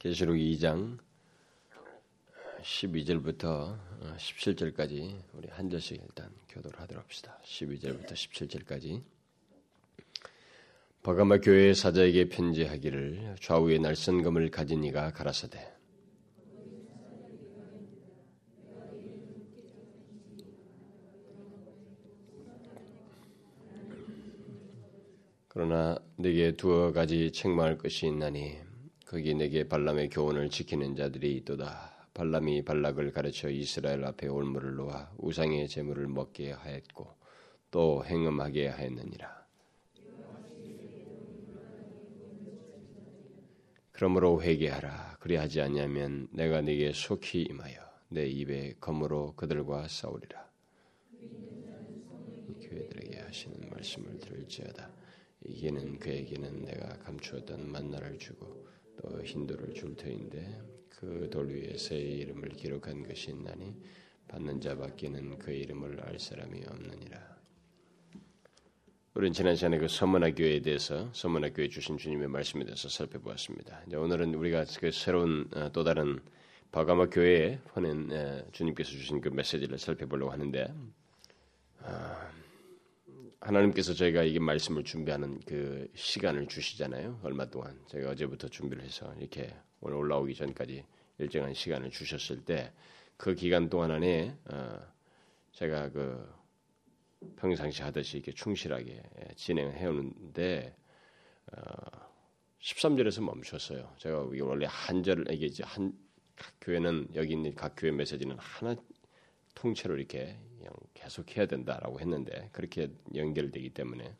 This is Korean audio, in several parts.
계시록 2장 12절부터 17절까지 우리 한 절씩 일단 교도를 하도록 합시다. 12절부터 17절까지 버가마 교회 사자에게 편지하기를 좌우에 날선검을 가진 이가 가라사대 그러나 네게 두어 가지 책망할 것이 있나니 거기 내게 발람의 교훈을 지키는 자들이 있도다. 발람이 발락을 가르쳐 이스라엘 앞에 올무를 놓아 우상의 제물을 먹게 하였고 또 행음하게 하였느니라. 그러므로 회개하라. 그리하지 않냐면 내가 네게 속히 임하여 내 입에 검으로 그들과 싸우리라. 교회들에게 하시는 말씀을 들을지어다. 이게는 그에게는 내가 감추었던 만나를 주고 또 힌도를 줄 터인데 그 돌 위에 새 이름을 기록한 것이 있나니 받는 자 밖에는 그 이름을 알 사람이 없느니라. 우리는 지난 시간에 그 서문화 교회에 대해서 서문화 교회 주신 주님의 말씀에 대해서 살펴보았습니다. 이제 오늘은 우리가 그 새로운 어, 또 다른 바가마 교회에 보낸 어, 주님께서 주신 그 메시지를 살펴보려고 하는데 아, 하나님께서 저희가 이게 말씀을 준비하는 그 시간을 주시잖아요. 얼마 동안 제가 어제부터 준비를 해서 이렇게 오늘 올라오기 전까지 일정한 시간을 주셨을 때 그 기간 동안 안에 어 제가 그 평상시 하듯이 이렇게 충실하게 진행을 해오는데 어 13절에서 멈췄어요. 제가 원래 한 절, 이게 이제 한, 각 교회는 여기 있는 각 교회 메시지는 하나 통째로 이렇게 계속 해야 된다라고 했는데 그렇게 연결되기 때문에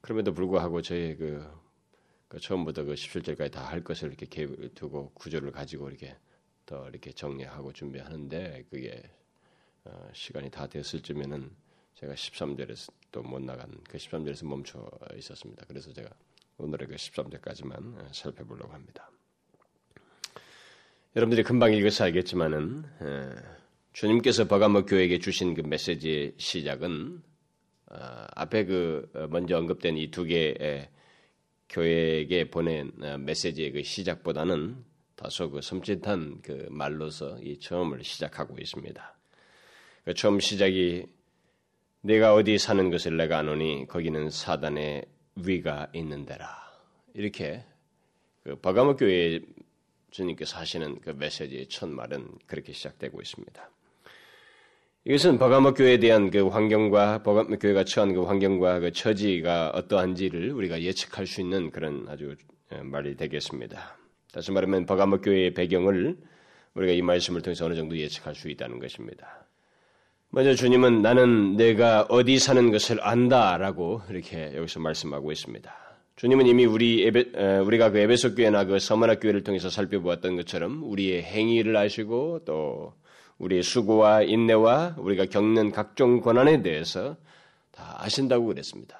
그럼에도 불구하고 저희 그, 그 처음부터 그 17절까지 다 할 것을 이렇게 계획 두고 구조를 가지고 이렇게 더 이렇게 정리하고 준비하는데 그게 어, 시간이 다 됐을 쯤에는 제가 13절에서 또 못 나간 그 13절에서 멈춰 있었습니다. 그래서 제가 오늘의 그 13절까지만 어, 살펴보려고 합니다. 여러분들이 금방 읽어서 알겠지만은 에, 주님께서 버가모 교회에게 주신 그 메시지의 시작은 어, 앞에 그 어, 먼저 언급된 이 두 개의 교회에게 보낸 어, 메시지의 그 시작보다는 다소 그 섬찟한 그 말로서 이 처음을 시작하고 있습니다. 그 처음 시작이 내가 어디 사는 것을 내가 아노니 거기는 사단의 위가 있는데라 이렇게 그 버가모 교회 주님께서 하시는 그 메시지의 첫 말은 그렇게 시작되고 있습니다. 이것은 버가모 교회에 대한 그 환경과 버가모 교회가 처한 그 환경과 그 처지가 어떠한지를 우리가 예측할 수 있는 그런 아주 어, 말이 되겠습니다. 다시 말하면 버가모 교회의 배경을 우리가 이 말씀을 통해서 어느 정도 예측할 수 있다는 것입니다. 먼저 주님은 나는 내가 어디 사는 것을 안다라고 이렇게 여기서 말씀하고 있습니다. 주님은 이미 우리 에베, 어, 우리가 그 에베소 교회나 그 서머나 교회를 통해서 살펴보았던 것처럼 우리의 행위를 아시고 또 우리의 수고와 인내와 우리가 겪는 각종 고난에 대해서 다 아신다고 그랬습니다.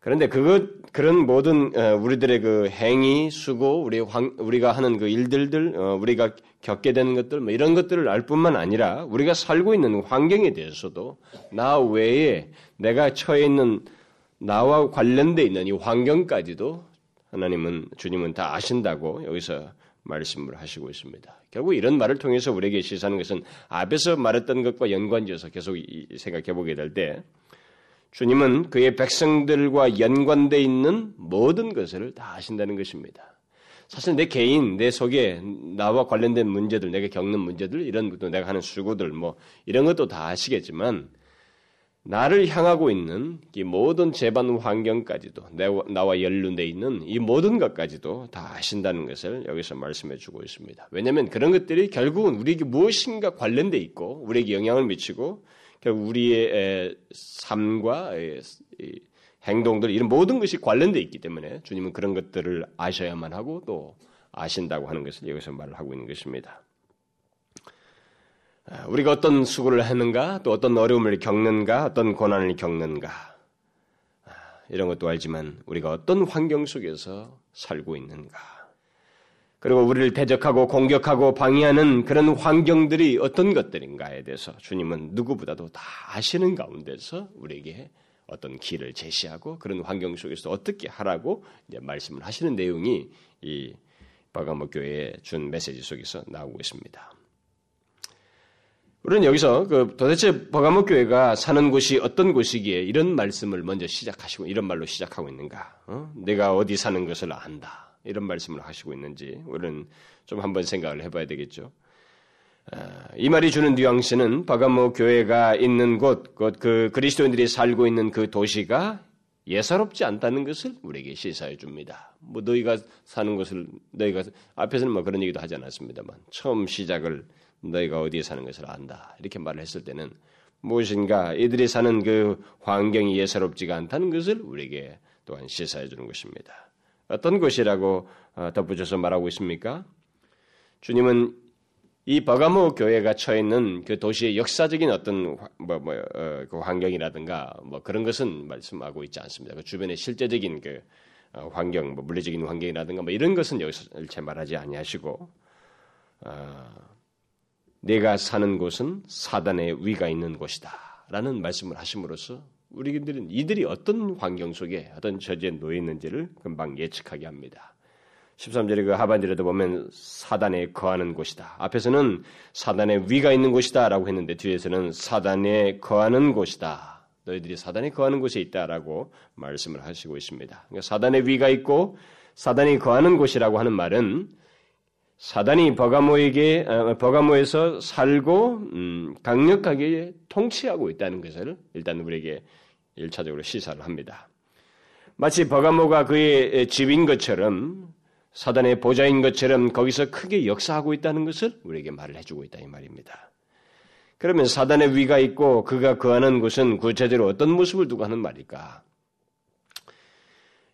그런데 그것 그런 모든 어, 우리들의 그 행위, 수고, 우리 우리가 하는 그 일들들, 어, 우리가 겪게 되는 것들, 뭐 이런 것들을 알 뿐만 아니라 우리가 살고 있는 환경에 대해서도 나 외에 내가 처해 있는 나와 관련돼 있는 이 환경까지도 하나님은 주님은 다 아신다고 여기서 말씀을 하시고 있습니다. 결국 이런 말을 통해서 우리에게 시사하는 것은 앞에서 말했던 것과 연관지어서 계속 생각해 보게 될 때 주님은 그의 백성들과 연관되어 있는 모든 것을 다 아신다는 것입니다. 사실 내 개인, 내 속에 나와 관련된 문제들, 내가 겪는 문제들, 이런 것도 내가 하는 수고들, 뭐, 이런 것도 다 아시겠지만, 나를 향하고 있는 이 모든 재반 환경까지도 나와 연루돼 있는 이 모든 것까지도 다 아신다는 것을 여기서 말씀해 주고 있습니다. 왜냐하면 그런 것들이 결국은 우리에게 무엇인가 관련돼 있고 우리에게 영향을 미치고 결국 우리의 삶과 행동들 이런 모든 것이 관련돼 있기 때문에 주님은 그런 것들을 아셔야만 하고 또 아신다고 하는 것을 여기서 말을 하고 있는 것입니다. 아, 우리가 어떤 수고를 하는가, 또 어떤 어려움을 겪는가, 어떤 고난을 겪는가, 아, 이런 것도 알지만 우리가 어떤 환경 속에서 살고 있는가, 그리고 우리를 대적하고 공격하고 방해하는 그런 환경들이 어떤 것들인가에 대해서 주님은 누구보다도 다 아시는 가운데서 우리에게 어떤 길을 제시하고 그런 환경 속에서 어떻게 하라고 말씀을 하시는 내용이 이 바가모 교회에 준 메시지 속에서 나오고 있습니다. 우리는 여기서 그 도대체 버가모 교회가 사는 곳이 어떤 곳이기에 이런 말씀을 먼저 시작하시고 이런 말로 시작하고 있는가? 어? 내가 어디 사는 것을 안다. 이런 말씀을 하시고 있는지 우리는 좀 한번 생각을 해봐야 되겠죠. 아, 이 말이 주는 뉘앙스는 바가모 교회가 있는 곳, 그 그리스도인들이 살고 있는 그 도시가 예사롭지 않다는 것을 우리에게 시사해 줍니다. 뭐 너희가 사는 곳을 너희가 앞에서는 뭐 그런 얘기도 하지 않았습니다만 처음 시작을 너희가 어디에 사는 것을 안다. 이렇게 말을 했을 때는 무엇인가 이들이 사는 그 환경이 예사롭지가 않다는 것을 우리에게 또한 시사해 주는 것입니다. 어떤 것이라고 어, 덧붙여서 말하고 있습니까? 주님은 이 버가모 교회가 처해 있는 그 도시의 역사적인 어떤 뭐, 뭐, 어, 그 환경이라든가 뭐 그런 것은 말씀하고 있지 않습니다. 그 주변의 실제적인 그 어, 환경, 뭐 물리적인 환경이라든가 뭐 이런 것은 여기서 일체 말하지 아니하시고 어, 내가 사는 곳은 사단의 위가 있는 곳이다라는 말씀을 하심으로써 우리들은 이들이 어떤 환경 속에 어떤 저지에 놓여 있는지를 금방 예측하게 합니다. 13절의 그 하반절에도 보면 사단에 거하는 곳이다. 앞에서는 사단의 위가 있는 곳이다 라고 했는데 뒤에서는 사단에 거하는 곳이다. 너희들이 사단에 거하는 곳에 있다라고 말씀을 하시고 있습니다. 그러니까 사단의 위가 있고 사단이 거하는 곳이라고 하는 말은 사단이 버가모에게 어, 버가모에서 살고 음, 강력하게 통치하고 있다는 것을 일단 우리에게 일차적으로 시사를 합니다. 마치 버가모가 그의 집인 것처럼 사단의 보좌인 것처럼 거기서 크게 역사하고 있다는 것을 우리에게 말을 해주고 있다 이 말입니다. 그러면 사단의 위가 있고 그가 거하는 곳은 구체적으로 어떤 모습을 두고 하는 말일까?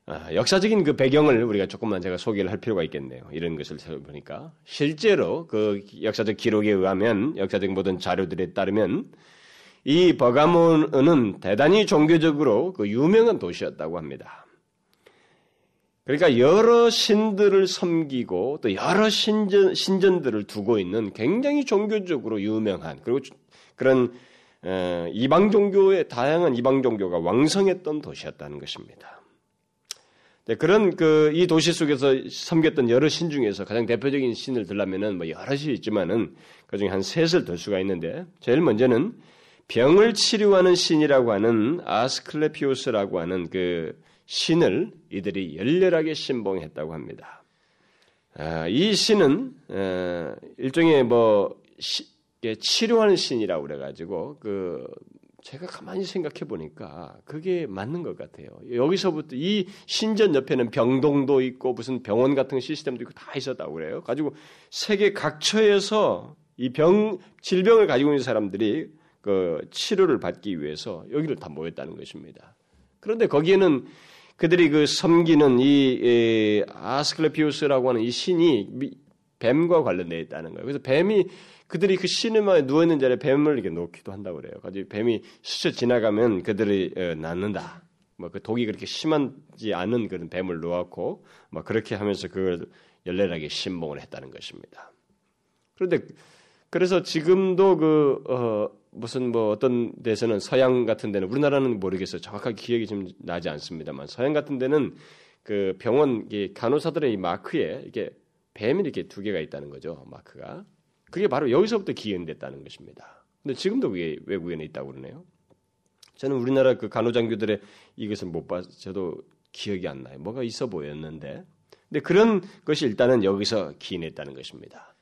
아, 역사적인 그 배경을 우리가 조금만 제가 소개를 할 필요가 있겠네요. 이런 것을 살펴보니까 실제로 그 역사적 기록에 의하면 역사적 모든 자료들에 따르면 이 버가모는 대단히 종교적으로 그 유명한 도시였다고 합니다. 그러니까 여러 신들을 섬기고 또 여러 신전, 신전들을 두고 있는 굉장히 종교적으로 유명한 그리고 그런 어, 이방 종교의 다양한 이방 종교가 왕성했던 도시였다는 것입니다. 네, 그런 그 이 도시 속에서 섬겼던 여러 신 중에서 가장 대표적인 신을 들라면은 뭐 여럿이 있지만은 그 중에 한 셋을 들 수가 있는데 제일 먼저는 병을 치료하는 신이라고 하는 아스클레피오스라고 하는 그 신을 이들이 열렬하게 신봉했다고 합니다. 아, 이 신은 어, 일종의 뭐 시, 치료하는 신이라고 그래가지고 그 제가 가만히 생각해 보니까 그게 맞는 것 같아요. 여기서부터 이 신전 옆에는 병동도 있고 무슨 병원 같은 시스템도 있고 다 있었다고 그래요. 가지고 세계 각처에서 이 병, 질병을 가지고 있는 사람들이 그 치료를 받기 위해서 여기를 다 모였다는 것입니다. 그런데 거기에는 그들이 그 섬기는 이 아스클레피우스라고 하는 이 신이 뱀과 관련되어 있다는 거예요. 그래서 뱀이 그들이 그 시네마에 누워 있는 자리에 뱀을 이렇게 놓기도 한다고 그래요. 가지고 뱀이 스쳐 지나가면 그들이 어, 낳는다. 뭐 그 독이 그렇게 심하지 않은 그런 뱀을 놓았고, 뭐 그렇게 하면서 그걸 열렬하게 신봉을 했다는 것입니다. 그런데 그래서 지금도 그 어, 무슨 뭐 어떤 데서는 서양 같은 데는 우리나라는 모르겠어요. 정확하게 기억이 좀 나지 않습니다만 서양 같은 데는 그 병원 간호사들의 이 마크에 이렇게 뱀이 이렇게 두 개가 있다는 거죠. 마크가. 그게 바로 여기서부터 기원됐다는 것입니다. 근데 지금도 그게 외국에는 있다고 그러네요. 저는 우리나라 그 간호장교들의 이것을 못 봐서 저도 기억이 안 나요. 뭐가 있어 보였는데. 근데 그런 것이 일단은 여기서 기인했다는 것입니다.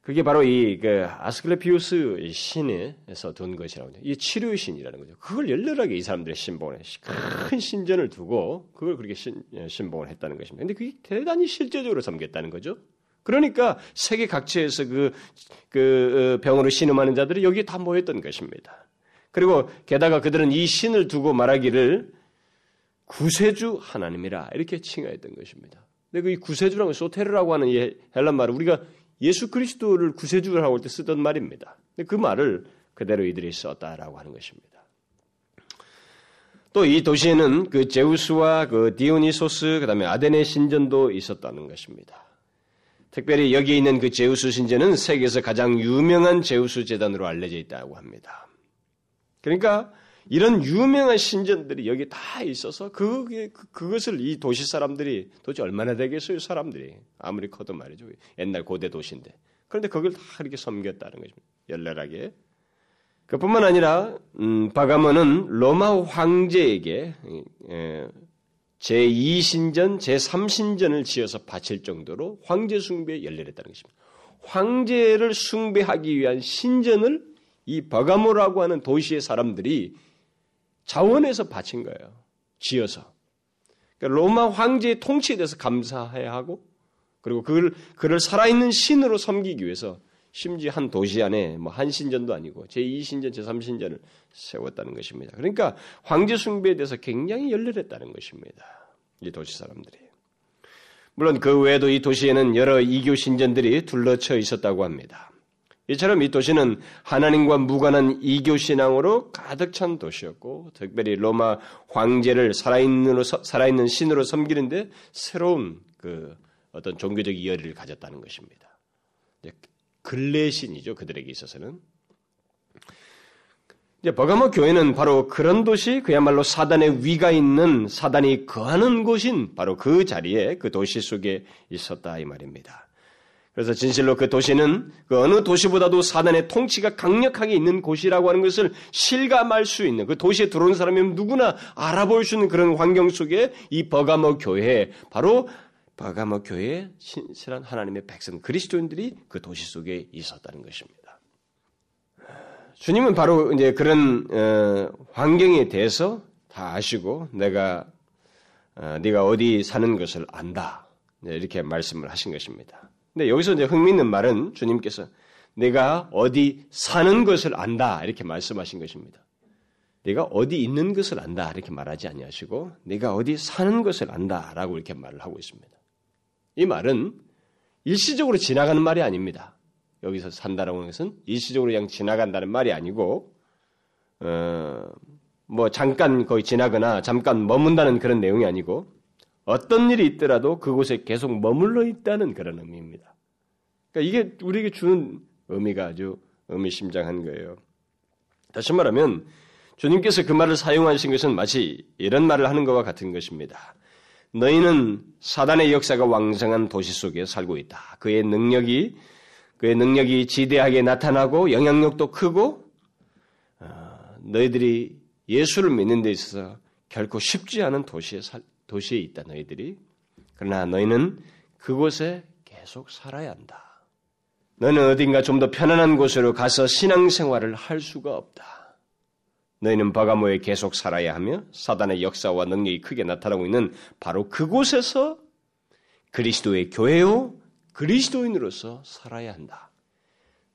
그게 바로 이 그 아스클레피우스 신에서 둔 것이라고 이 치료의 신이라는 거죠. 그걸 열렬하게 이 사람들의 신봉을 큰 신전을 두고 그걸 그렇게 신, 신봉을 했다는 것입니다. 근데 그게 대단히 실제적으로 섬겼다는 거죠. 그러니까 세계 각지에서 그, 그 어, 병으로 신음하는 자들이 여기에 다 모였던 것입니다. 그리고 게다가 그들은 이 신을 두고 말하기를 구세주 하나님이라 이렇게 칭하였던 것입니다. 근데 그 구세주라고 소테르라고 하는 이 헬란 말을 우리가 예수 그리스도를 구세주라고 할 때 쓰던 말입니다. 그 말을 그대로 이들이 썼다라고 하는 것입니다. 또 이 도시에는 그 제우스와 그 디오니소스 그다음에 아데네 신전도 있었다는 것입니다. 특별히 여기 있는 그 제우스 신전은 세계에서 가장 유명한 제우스 재단으로 알려져 있다고 합니다. 그러니까 이런 유명한 신전들이 여기 다 있어서 그게 그, 그것을 이 도시 사람들이 도대체 얼마나 되겠어요 사람들이? 아무리 커도 말이죠. 옛날 고대 도시인데. 그런데 그걸 다 이렇게 섬겼다는 것입니다. 열렬하게. 그뿐만 아니라 음, 바가모는 로마 황제에게 에, 제2신전, 제3신전을 지어서 바칠 정도로 황제 숭배에 열렬했다는 것입니다. 황제를 숭배하기 위한 신전을 이 버가모라고 하는 도시의 사람들이 자원해서 바친 거예요. 지어서. 그러니까 로마 황제의 통치에 대해서 감사해야 하고 그리고 그걸 그를 살아있는 신으로 섬기기 위해서 심지어 한 도시 안에 뭐 한 신전도 아니고 제2신전, 제3신전을 세웠다는 것입니다. 그러니까 황제 숭배에 대해서 굉장히 열렬했다는 것입니다. 이 도시 사람들이. 물론 그 외에도 이 도시에는 여러 이교 신전들이 둘러쳐 있었다고 합니다. 이처럼 이 도시는 하나님과 무관한 이교 신앙으로 가득 찬 도시였고, 특별히 로마 황제를 살아있는, 살아있는 신으로 섬기는데 새로운 그 어떤 종교적 이열을 가졌다는 것입니다. 근래신이죠. 그들에게 있어서는. 이제 버가모 교회는 바로 그런 도시, 그야말로 사단의 위가 있는 사단이 거하는 곳인 바로 그 자리에 그 도시 속에 있었다 이 말입니다. 그래서 진실로 그 도시는 그 어느 도시보다도 사단의 통치가 강력하게 있는 곳이라고 하는 것을 실감할 수 있는 그 도시에 들어온 사람이면 누구나 알아볼 수 있는 그런 환경 속에 이 버가모 교회 바로 버가모 교회의 신실한 하나님의 백성 그리스도인들이 그 도시 속에 있었다는 것입니다. 주님은 바로 이제 그런 어, 환경에 대해서 다 아시고 내가 어, 네가 어디 사는 것을 안다 네, 이렇게 말씀을 하신 것입니다. 근데 여기서 이제 흥미있는 말은 주님께서 내가 어디 사는 것을 안다 이렇게 말씀하신 것입니다. 내가 어디 있는 것을 안다 이렇게 말하지 아니하시고 내가 어디 사는 것을 안다라고 이렇게 말을 하고 있습니다. 이 말은 일시적으로 지나가는 말이 아닙니다. 여기서 산다라고 하는 것은 일시적으로 그냥 지나간다는 말이 아니고 어, 뭐 잠깐 거의 지나거나 잠깐 머문다는 그런 내용이 아니고 어떤 일이 있더라도 그곳에 계속 머물러 있다는 그런 의미입니다. 그러니까 이게 우리에게 주는 의미가 아주 의미심장한 거예요. 다시 말하면 주님께서 그 말을 사용하신 것은 마치 이런 말을 하는 것과 같은 것입니다. 너희는 사단의 역사가 왕성한 도시 속에 살고 있다. 그의 능력이 그의 능력이 지대하게 나타나고 영향력도 크고 어, 너희들이 예수를 믿는 데 있어서 결코 쉽지 않은 도시에 살, 도시에 있다 너희들이 그러나 너희는 그곳에 계속 살아야 한다. 너는 어딘가 좀 더 편안한 곳으로 가서 신앙생활을 할 수가 없다. 너희는 바가모에 계속 살아야 하며 사단의 역사와 능력이 크게 나타나고 있는 바로 그곳에서 그리스도의 교회요 그리스도인으로서 살아야 한다.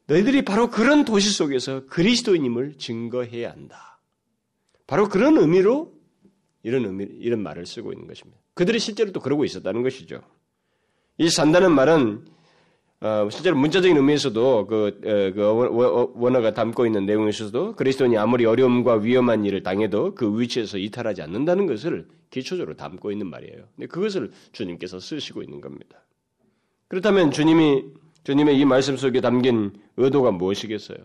너희들이 바로 그런 도시 속에서 그리스도인임을 증거해야 한다. 바로 그런 의미로 이런 의미, 이런 말을 쓰고 있는 것입니다. 그들이 실제로 또 그러고 있었다는 것이죠. 이 산다는 말은 어, 실제로 문자적인 의미에서도 그, 어, 그 원어가 담고 있는 내용에서도 그리스도인이 아무리 어려움과 위험한 일을 당해도 그 위치에서 이탈하지 않는다는 것을 기초적으로 담고 있는 말이에요. 근데 그것을 주님께서 쓰시고 있는 겁니다. 그렇다면 주님이 주님의 이 말씀 속에 담긴 의도가 무엇이겠어요?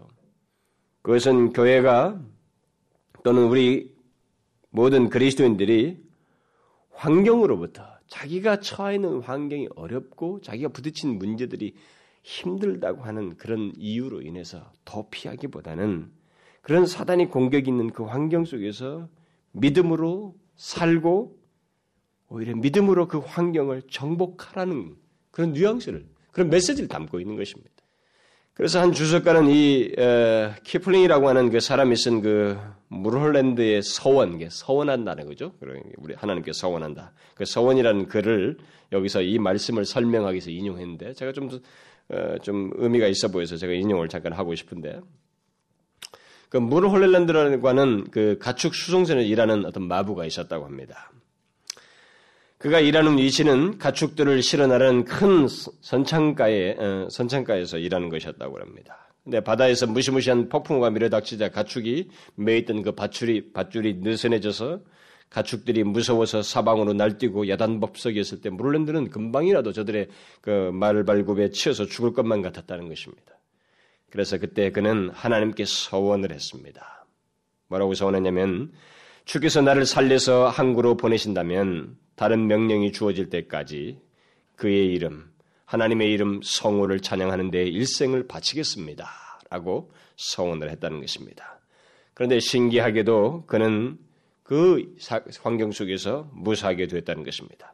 그것은 교회가 또는 우리 모든 그리스도인들이 환경으로부터 자기가 처해 있는 환경이 어렵고 자기가 부딪힌 문제들이 힘들다고 하는 그런 이유로 인해서 더 피하기보다는 그런 사단이 공격이 있는 그 환경 속에서 믿음으로 살고 오히려 믿음으로 그 환경을 정복하라는 그런 뉘앙스를 그런 메시지를 담고 있는 것입니다. 그래서 한 주석가는 이 에, 키플링이라고 하는 그 사람이 쓴 그 물홀랜드의 서원, 서원한다는 거죠. 우리 하나님께 서원한다. 그 서원이라는 글을 여기서 이 말씀을 설명하기 위해서 인용했는데 제가 좀, 어, 좀 의미가 있어 보여서 제가 인용을 잠깐 하고 싶은데 그 물홀랜드라는 과는 그 가축 수송선을 일하는 어떤 마부가 있었다고 합니다. 그가 일하는 위치는 가축들을 실어나르는 큰 선창가에 어, 선창가에서 일하는 것이었다고 합니다. 근데 바다에서 무시무시한 폭풍우가 밀어닥치자 가축이 매있던 그 밧줄이 밧줄이 느슨해져서 가축들이 무서워서 사방으로 날뛰고 야단법석이었을 때 물랜드는 금방이라도 저들의 그 말발굽에 치여서 죽을 것만 같았다는 것입니다. 그래서 그때 그는 하나님께 서원을 했습니다. 뭐라고 서원했냐면 주께서 나를 살려서 항구로 보내신다면 다른 명령이 주어질 때까지 그의 이름, 하나님의 이름 성호를 찬양하는 데 일생을 바치겠습니다. 라고 서원을 했다는 것입니다. 그런데 신기하게도 그는 그 환경 속에서 무사하게 됐다는 것입니다.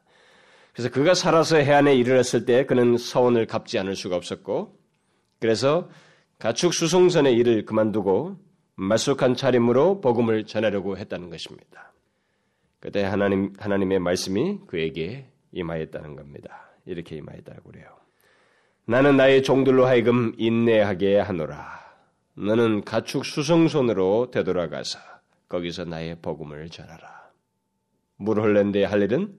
그래서 그가 살아서 해안에 이르렀을 때 그는 서원을 갚지 않을 수가 없었고 그래서 가축 수송선의 일을 그만두고 말쑥한 차림으로 복음을 전하려고 했다는 것입니다. 그때 하나님 하나님의 말씀이 그에게 임하였다는 겁니다. 이렇게 임하였다고 그래요. 나는 나의 종들로 하여금 인내하게 하노라. 너는 가축 수송선으로 되돌아가서 거기서 나의 복음을 전하라. 물 흘렌데 할 일은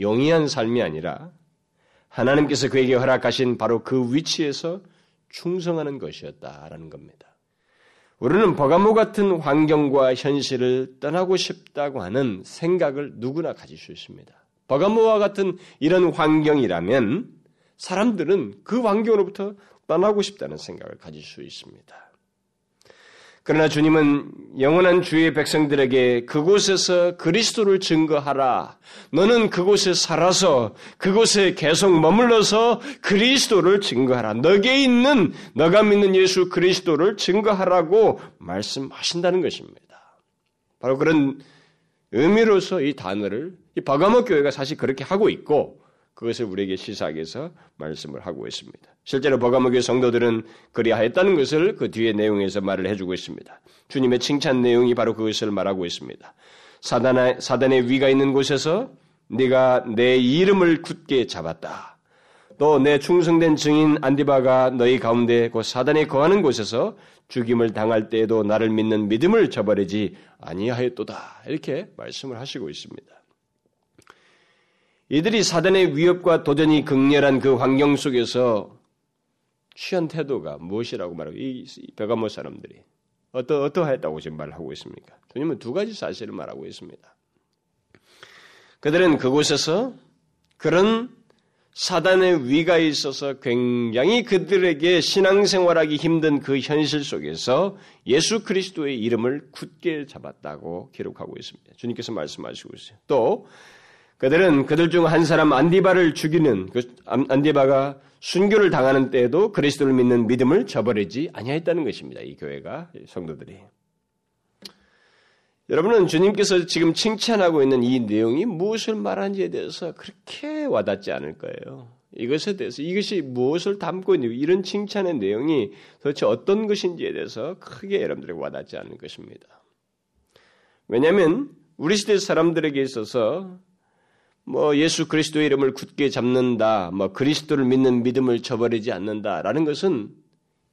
용이한 삶이 아니라 하나님께서 그에게 허락하신 바로 그 위치에서 충성하는 것이었다라는 겁니다. 우리는 버가모 같은 환경과 현실을 떠나고 싶다고 하는 생각을 누구나 가질 수 있습니다. 버가모와 같은 이런 환경이라면 사람들은 그 환경으로부터 떠나고 싶다는 생각을 가질 수 있습니다. 그러나 주님은 영원한 주의 백성들에게 그곳에서 그리스도를 증거하라. 너는 그곳에 살아서 그곳에 계속 머물러서 그리스도를 증거하라. 너게 있는 너가 믿는 예수 그리스도를 증거하라고 말씀하신다는 것입니다. 바로 그런 의미로서 이 단어를 이 바가모 교회가 사실 그렇게 하고 있고 그것을 우리에게 시사하기 위해서 말씀을 하고 있습니다. 실제로 버가목의 성도들은 그리하였다는 것을 그 뒤에 내용에서 말을 해주고 있습니다. 주님의 칭찬 내용이 바로 그것을 말하고 있습니다. 사단의, 사단의 위가 있는 곳에서 네가 내 이름을 굳게 잡았다. 또 내 충성된 증인 안디바가 너희 가운데 그 사단이 거하는 곳에서 죽임을 당할 때에도 나를 믿는 믿음을 저버리지 아니하였도다. 이렇게 말씀을 하시고 있습니다. 이들이 사단의 위협과 도전이 극렬한 그 환경 속에서 취한 태도가 무엇이라고 말하고 이 베가모 사람들이 어떠 어떠하였다고 지금 말하고 있습니까? 주님은 두 가지 사실을 말하고 있습니다. 그들은 그곳에서 그런 사단의 위가 있어서 굉장히 그들에게 신앙생활하기 힘든 그 현실 속에서 예수 그리스도의 이름을 굳게 잡았다고 기록하고 있습니다. 주님께서 말씀하시고 있어요. 또 그들은 그들 중 한 사람 안디바를 죽이는 그 안디바가 순교를 당하는 때에도 그리스도를 믿는 믿음을 저버리지 아니하였다는 것입니다. 이 교회가 성도들이. 여러분은 주님께서 지금 칭찬하고 있는 이 내용이 무엇을 말하는지에 대해서 그렇게 와닿지 않을 거예요. 이것에 대해서 이것이 무엇을 담고 있는 이런 칭찬의 내용이 도대체 어떤 것인지에 대해서 크게 여러분들에게 와닿지 않을 것입니다. 왜냐하면 우리 시대 사람들에게 있어서 뭐 예수 그리스도의 이름을 굳게 잡는다, 뭐 그리스도를 믿는 믿음을 저버리지 않는다라는 것은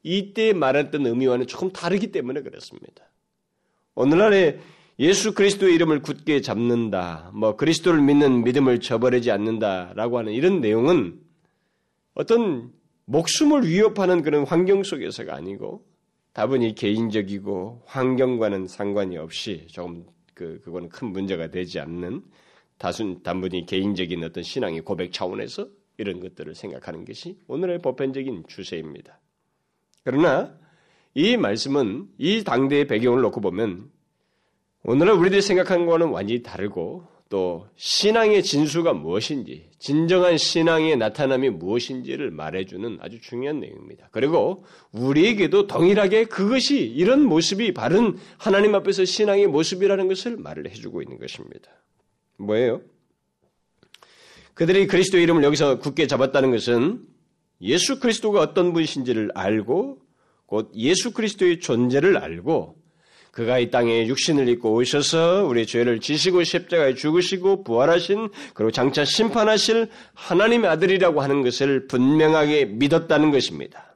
이때 말했던 의미와는 조금 다르기 때문에 그렇습니다. 오늘날에 예수 그리스도의 이름을 굳게 잡는다, 뭐 그리스도를 믿는 믿음을 저버리지 않는다라고 하는 이런 내용은 어떤 목숨을 위협하는 그런 환경 속에서가 아니고 다분히 개인적이고 환경과는 상관이 없이 조금 그 그거는 큰 문제가 되지 않는 다순 단분히 개인적인 어떤 신앙의 고백 차원에서 이런 것들을 생각하는 것이 오늘의 보편적인 추세입니다. 그러나 이 말씀은 이 당대의 배경을 놓고 보면 오늘날 우리들이 생각하는 것과는 완전히 다르고 또 신앙의 진수가 무엇인지, 진정한 신앙의 나타남이 무엇인지를 말해주는 아주 중요한 내용입니다. 그리고 우리에게도 동일하게 그것이 이런 모습이 바른 하나님 앞에서 신앙의 모습이라는 것을 말을 해주고 있는 것입니다. 뭐예요? 그들이 그리스도 이름을 여기서 굳게 잡았다는 것은 예수 그리스도가 어떤 분이신지를 알고 곧 예수 그리스도의 존재를 알고 그가 이 땅에 육신을 입고 오셔서 우리 죄를 지시고 십자가에 죽으시고 부활하신 그리고 장차 심판하실 하나님의 아들이라고 하는 것을 분명하게 믿었다는 것입니다.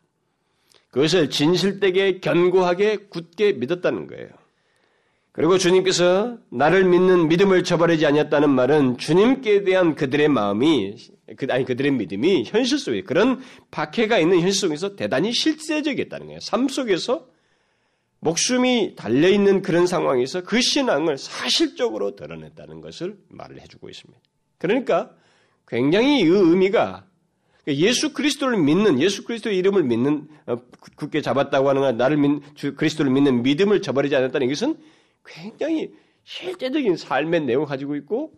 그것을 진실되게 견고하게 굳게 믿었다는 거예요. 그리고 주님께서 나를 믿는 믿음을 저버리지 아니었다는 말은 주님께 대한 그들의 마음이 그, 아니 그들의 믿음이 현실 속에 그런 박해가 있는 현실 속에서 대단히 실제적이었다는 거예요. 삶 속에서 목숨이 달려 있는 그런 상황에서 그 신앙을 사실적으로 드러냈다는 것을 말을 해주고 있습니다. 그러니까 굉장히 이 의미가 예수 그리스도를 믿는 예수 그리스도의 이름을 믿는 어, 굳게 잡았다고 하는 나를 믿 그리스도를 믿는 믿음을 저버리지 않았다는 것은 굉장히 실제적인 삶의 내용을 가지고 있고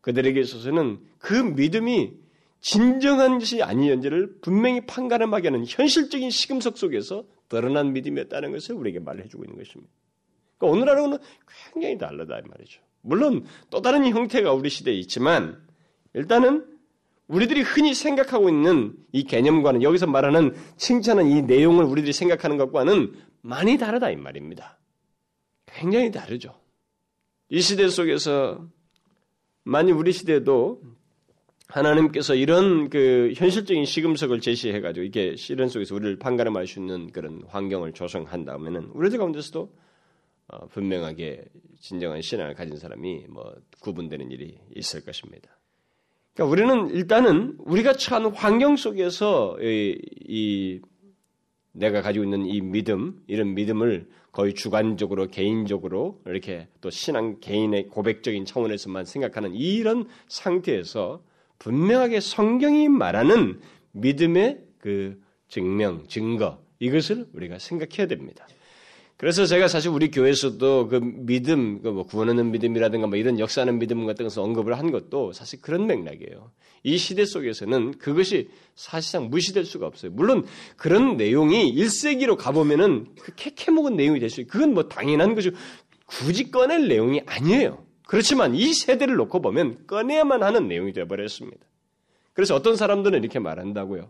그들에게 있어서는 그 믿음이 진정한 것이 아니었는지를 분명히 판가름하게 하는 현실적인 시금석 속에서 드러난 믿음이었다는 것을 우리에게 말해주고 있는 것입니다. 그러니까 오늘하고는 굉장히 다르다 이 말이죠. 물론 또 다른 형태가 우리 시대에 있지만 일단은 우리들이 흔히 생각하고 있는 이 개념과는 여기서 말하는 칭찬은 이 내용을 우리들이 생각하는 것과는 많이 다르다 이 말입니다. 굉장히 다르죠. 이 시대 속에서 만약 우리 시대도 하나님께서 이런 그 현실적인 시금석을 제시해 가지고 이게 시련 속에서 우리를 판가름할 수 있는 그런 환경을 조성한다면은 우리들 가운데서도 어, 분명하게 진정한 신앙을 가진 사람이 뭐 구분되는 일이 있을 것입니다. 그러니까 우리는 일단은 우리가 처한 환경 속에서 이, 이 내가 가지고 있는 이 믿음, 이런 믿음을 거의 주관적으로 개인적으로 이렇게 또 신앙 개인의 고백적인 차원에서만 생각하는 이런 상태에서 분명하게 성경이 말하는 믿음의 그 증명, 증거 이것을 우리가 생각해야 됩니다. 그래서 제가 사실 우리 교회에서도 그 믿음, 그 뭐 구원하는 믿음이라든가 뭐 이런 역사하는 믿음 같은 것을 언급을 한 것도 사실 그런 맥락이에요. 이 시대 속에서는 그것이 사실상 무시될 수가 없어요. 물론 그런 내용이 1세기로 가보면은 그 캐캐먹은 내용이 될 수 있어요. 그건 뭐 당연한 거죠. 굳이 꺼낼 내용이 아니에요. 그렇지만 이 세대를 놓고 보면 꺼내야만 하는 내용이 되어버렸습니다. 그래서 어떤 사람들은 이렇게 말한다고요.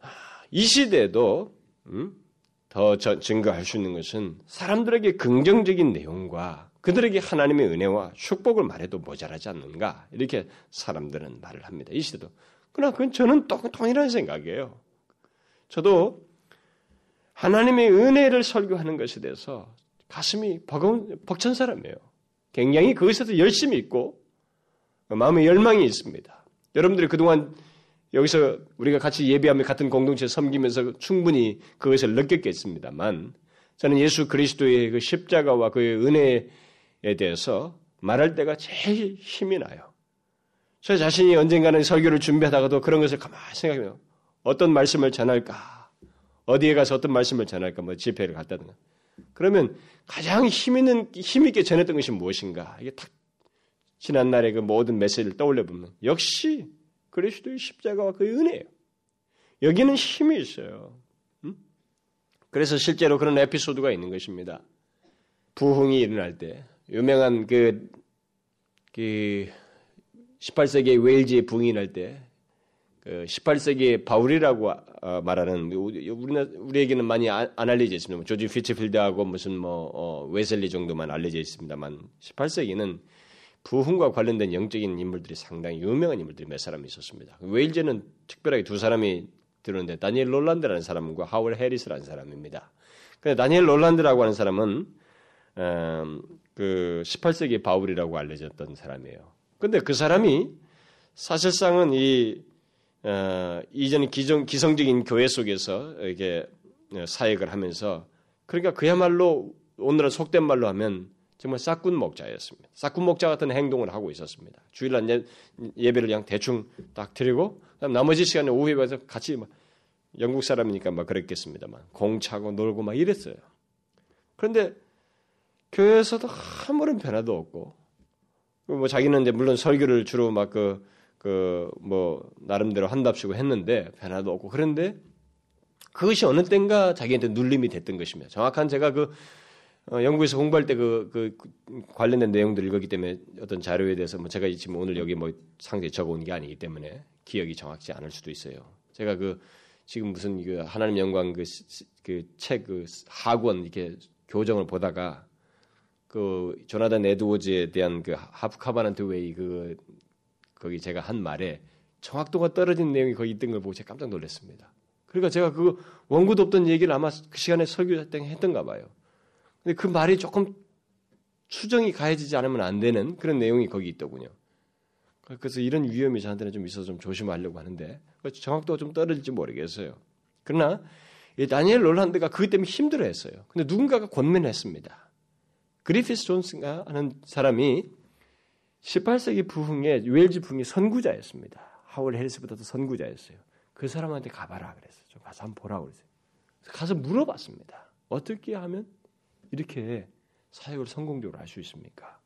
아, 이 시대도 음? 더 증거할 수 있는 것은 사람들에게 긍정적인 내용과 그들에게 하나님의 은혜와 축복을 말해도 모자라지 않는가 이렇게 사람들은 말을 합니다. 이 시대도 그러나 그건 저는 또 동일한 생각이에요. 저도 하나님의 은혜를 설교하는 것에 대해서 가슴이 버거운 벅찬 사람이에요. 굉장히 그것에서 열심히 있고 마음의 열망이 있습니다. 여러분들이 그동안 여기서 우리가 같이 예배하며 같은 공동체 섬기면서 충분히 그것을 느꼈겠습니다만 저는 예수 그리스도의 그 십자가와 그의 은혜에 대해서 말할 때가 제일 힘이 나요. 저 자신이 언젠가는 설교를 준비하다가도 그런 것을 가만히 생각해요. 어떤 말씀을 전할까? 어디에 가서 어떤 말씀을 전할까? 뭐 집회를 갔다든가. 그러면 가장 힘 있는, 힘 있게 전했던 것이 무엇인가? 이게 탁, 지난 날의 그 모든 메시지를 떠올려 보면 역시 그리스도의 십자가와 그의 은혜예요. 여기는 힘이 있어요. 음? 그래서 실제로 그런 에피소드가 있는 것입니다. 부흥이 일어날 때 유명한 그, 그 18세기의 웨일즈의 부흥이 일어날 때 그 18세기의 바울이라고 어, 말하는 우리에게는 많이 안 알려져 있습니다. 조지 피츠필드하고 무슨 뭐 어, 웨슬리 정도만 알려져 있습니다만 18세기는 부흥과 관련된 영적인 인물들이 상당히 유명한 인물들이 몇 사람 있었습니다. 웨일즈는 특별하게 두 사람이 들었는데 다니엘 롤란드라는 사람과 하월 해리스라는 사람입니다. 근데 다니엘 롤란드라고 하는 사람은 음, 그 18세기 바울이라고 알려졌던 사람이에요. 근데 그 사람이 사실상은 이 어, 이전 기성, 기성적인 교회 속에서 이렇게 사역을 하면서 그러니까 그야말로 오늘은 속된 말로 하면 정말 싹군 목자였습니다. 싹군 목자 같은 행동을 하고 있었습니다. 주일날 예, 예배를 그냥 대충 딱 드리고 그다음 나머지 시간에 오후에 가서 같이 막 영국 사람이니까 막 그랬겠습니다만 공차고 놀고 막 이랬어요. 그런데 교회에서도 아무런 변화도 없고 뭐 자기는 이제 물론 설교를 주로 막 그 그 뭐 나름대로 한답시고 했는데 변화도 없고 그런데 그것이 어느 땐가 자기한테 눌림이 됐던 것입니다. 정확한 제가 그 어, 영국에서 공부할 때 그, 그 관련된 내용들을 읽었기 때문에 어떤 자료에 대해서 뭐 제가 지금 오늘 여기 뭐 상세히 적어온 게 아니기 때문에 기억이 정확지 않을 수도 있어요. 제가 그 지금 무슨 그 하나님 영광 그 그책그 그 하권 이렇게 교정을 보다가 그 조나단 에드워즈에 대한 그 Half Covenant Way 그 거기 제가 한 말에 정확도가 떨어진 내용이 거기 있던 걸 보고 제가 깜짝 놀랐습니다. 그러니까 제가 그 원고도 없던 얘기를 아마 그 시간에 설교 때 했던가 봐요. 근데 그 말이 조금 추정이 가해지지 않으면 안 되는 그런 내용이 거기 있더군요. 그래서 이런 위험이 저한테는 좀 있어서 좀 조심하려고 하는데 정확도가 좀 떨어질지 모르겠어요. 그러나 이 다니엘 롤란드가 그것 때문에 힘들어했어요. 근데 누군가가 권면했습니다. 그리피스 존슨가 하는 사람이 18세기 부흥의 웨일즈 부흥의 선구자였습니다. 하월 해리스보다도 선구자였어요. 그 사람한테 가봐라 그랬어요. 좀 가서 한번 보라 그랬어요. 가서 물어봤습니다. 어떻게 하면 이렇게 사역을 성공적으로 할 수 있습니까?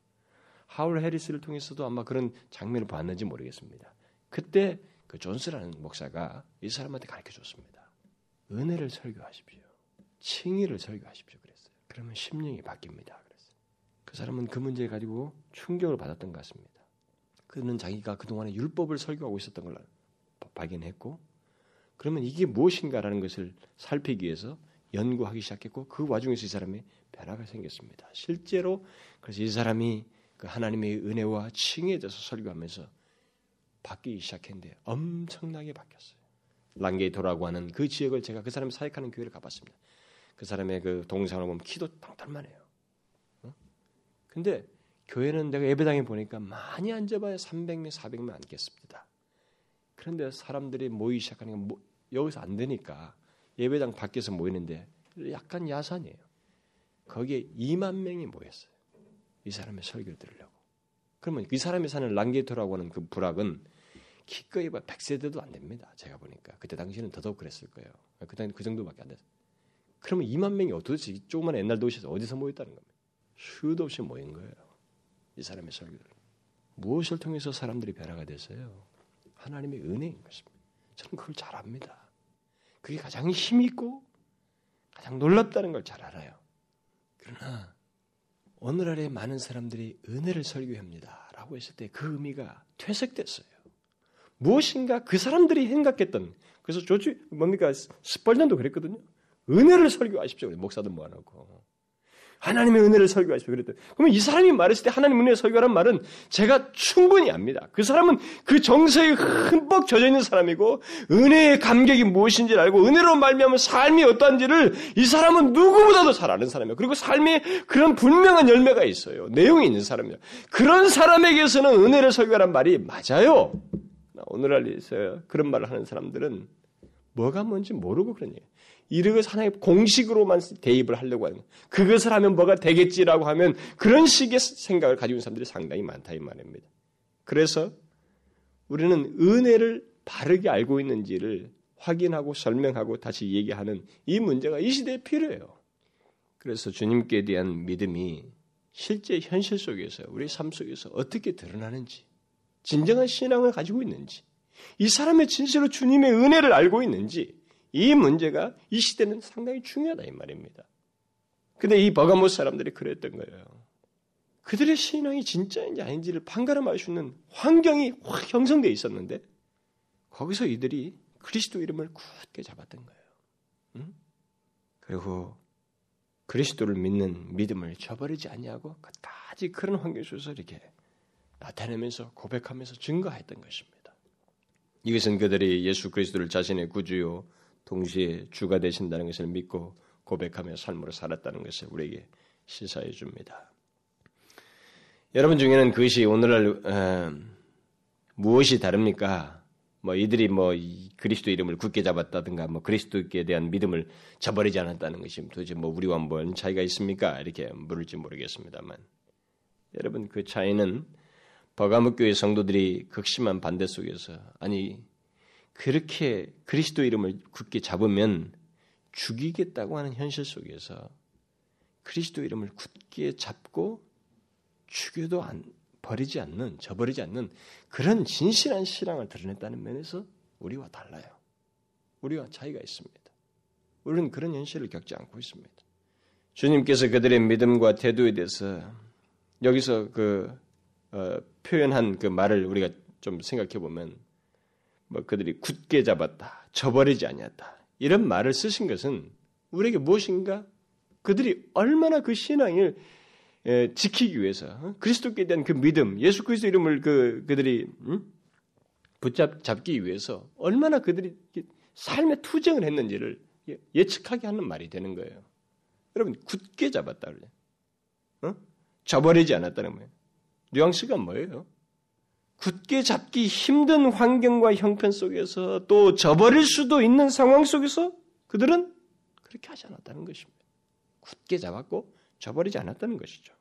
하울 해리스를 통해서도 아마 그런 장면을 봤는지 모르겠습니다. 그때 그 존스라는 목사가 이 사람한테 가르쳐 줬습니다. 은혜를 설교하십시오. 칭의를 설교하십시오. 그랬어요. 그러면 심령이 바뀝니다. 그 사람은 그 문제 가지고 충격을 받았던 것 같습니다. 그는 자기가 그동안에 율법을 설교하고 있었던 걸 발견했고 그러면 이게 무엇인가라는 것을 살피기 위해서 연구하기 시작했고 그 와중에서 이 사람이 변화가 생겼습니다. 실제로 그래서 이 사람이 그 하나님의 은혜와 대해서 설교하면서 바뀌기 시작했는데 엄청나게 바뀌었어요. 랑게이토라고 하는 그 지역을 제가 그 사람이 사역하는 교회를 가봤습니다. 그 사람의 그 동상을 보면 키도 땅떨만해요. 어? 근데 교회는 내가 예배당에 보니까 많이 앉아봐야 300명, 400명 앉겠습니다. 그런데 사람들이 모이기 시작하는 건 뭐, 여기서 안 되니까 예배당 밖에서 모이는데 약간 야산이에요. 거기에 2만 명이 모였어요. 이 사람의 설교를 들으려고. 그러면 이 사람이 사는 랑게토라고 하는 그 부락은 기꺼이 100세대도 안 됩니다. 제가 보니까. 그때 당시에는 더더욱 그랬을 거예요. 그때 그 정도밖에 안 됐어요. 그러면 2만 명이 도대체 조그만 옛날 도시에서 어디서 모였다는 겁니다. 수도 없이 모인 거예요. 이 사람의 설교를. 무엇을 통해서 사람들이 변화가 됐어요? 하나님의 은혜인 것입니다. 저는 그걸 잘 압니다. 그게 가장 힘있고 가장 놀랍다는 걸 잘 알아요. 그러나 오늘날에 많은 사람들이 은혜를 설교합니다. 라고 했을 때 그 의미가 퇴색됐어요. 무엇인가 그 사람들이 생각했던 그래서 조지 뭡니까 스펄전도 그랬거든요. 은혜를 설교하십시오. 목사도 모아놓고 하나님의 은혜를 설교하십시오. 그랬더니 그러면 이 사람이 말했을 때 하나님 은혜를 설교하는 말은 제가 충분히 압니다. 그 사람은 그 정서에 흠뻑 젖어 있는 사람이고 은혜의 감격이 무엇인지를 알고 은혜로 말미암은 삶이 어떠한지를 이 사람은 누구보다도 잘 아는 사람이에요. 그리고 삶에 그런 분명한 열매가 있어요. 내용이 있는 사람이에요. 그런 사람에게서는 은혜를 설교하는 말이 맞아요. 오늘날 에서 그런 말을 하는 사람들은 뭐가 뭔지 모르고 그러니 이것을 하나의 공식으로만 대입을 하려고 하는 그것을 하면 뭐가 되겠지라고 하면 그런 식의 생각을 가지고 있는 사람들이 상당히 많다 이 말입니다. 그래서 우리는 은혜를 바르게 알고 있는지를 확인하고 설명하고 다시 얘기하는 이 문제가 이 시대에 필요해요. 그래서 주님께 대한 믿음이 실제 현실 속에서 우리 삶 속에서 어떻게 드러나는지 진정한 신앙을 가지고 있는지 이 사람의 진실로 주님의 은혜를 알고 있는지 이 문제가 이 시대는 상당히 중요하다 이 말입니다. 근데 이 버가모 사람들이 그랬던 거예요. 그들의 신앙이 진짜인지 아닌지를 판가름할 수 있는 환경이 확 형성되어 있었는데 거기서 이들이 그리스도 이름을 굳게 잡았던 거예요. 응? 그리고 그리스도를 믿는 믿음을 저버리지 아니하고 끝까지 그런 환경 속에서 이렇게 나타내면서 고백하면서 증거했던 것입니다. 이것은 그들이 예수 그리스도를 자신의 구주요 동시에 주가 되신다는 것을 믿고 고백하며 삶으로 살았다는 것을 우리에게 시사해 줍니다. 여러분 중에는 그것이 오늘날 어, 무엇이 다릅니까? 뭐 이들이 뭐 그리스도 이름을 굳게 잡았다든가 뭐 그리스도께 대한 믿음을 저버리지 않았다는 것이 도대체 뭐 우리와 뭔 차이가 있습니까? 이렇게 물을지 모르겠습니다만 여러분 그 차이는 버가목 교회 성도들이 극심한 반대 속에서 아니 그렇게 그리스도 이름을 굳게 잡으면 죽이겠다고 하는 현실 속에서 그리스도 이름을 굳게 잡고 죽여도 안, 버리지 않는, 저버리지 않는 그런 진실한 신앙을 드러냈다는 면에서 우리와 달라요. 우리와 차이가 있습니다. 우리는 그런 현실을 겪지 않고 있습니다. 주님께서 그들의 믿음과 태도에 대해서 여기서 그 어, 표현한 그 말을 우리가 좀 생각해 보면 뭐 그들이 굳게 잡았다, 저버리지 아니었다 이런 말을 쓰신 것은 우리에게 무엇인가 그들이 얼마나 그 신앙을 지키기 위해서 어? 그리스도께 대한 그 믿음, 예수 그리스도 이름을 그 그들이 음? 붙잡 잡기 위해서 얼마나 그들이 삶의 투쟁을 했는지를 예, 예측하게 하는 말이 되는 거예요. 여러분 굳게 잡았다 그래. 어? 저버리지 않았다는 거예요. 뉘앙스가 뭐예요? 굳게 잡기 힘든 환경과 형편 속에서 또 저버릴 수도 있는 상황 속에서 그들은 그렇게 하지 않았다는 것입니다. 굳게 잡았고 저버리지 않았다는 것이죠.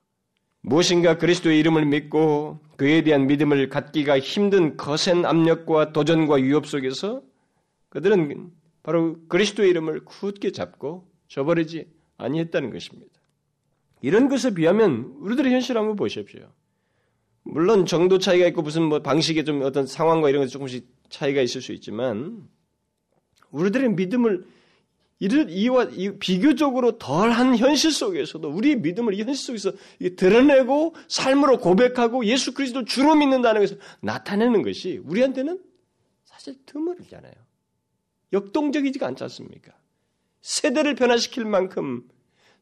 무엇인가 그리스도의 이름을 믿고 그에 대한 믿음을 갖기가 힘든 거센 압력과 도전과 위협 속에서 그들은 바로 그리스도의 이름을 굳게 잡고 저버리지 아니했다는 것입니다. 이런 것에 비하면 우리들의 현실 한번 보십시오. 물론 정도 차이가 있고 무슨 뭐 방식에 좀 어떤 상황과 이런 것에 조금씩 차이가 있을 수 있지만 우리들의 믿음을 이런 이와 비교적으로 덜한 현실 속에서도 우리의 믿음을 이 현실 속에서 드러내고 삶으로 고백하고 예수 그리스도를 주로 믿는다는 것을 나타내는 것이 우리한테는 사실 드물잖아요. 역동적이지가 않지 않습니까? 세대를 변화시킬 만큼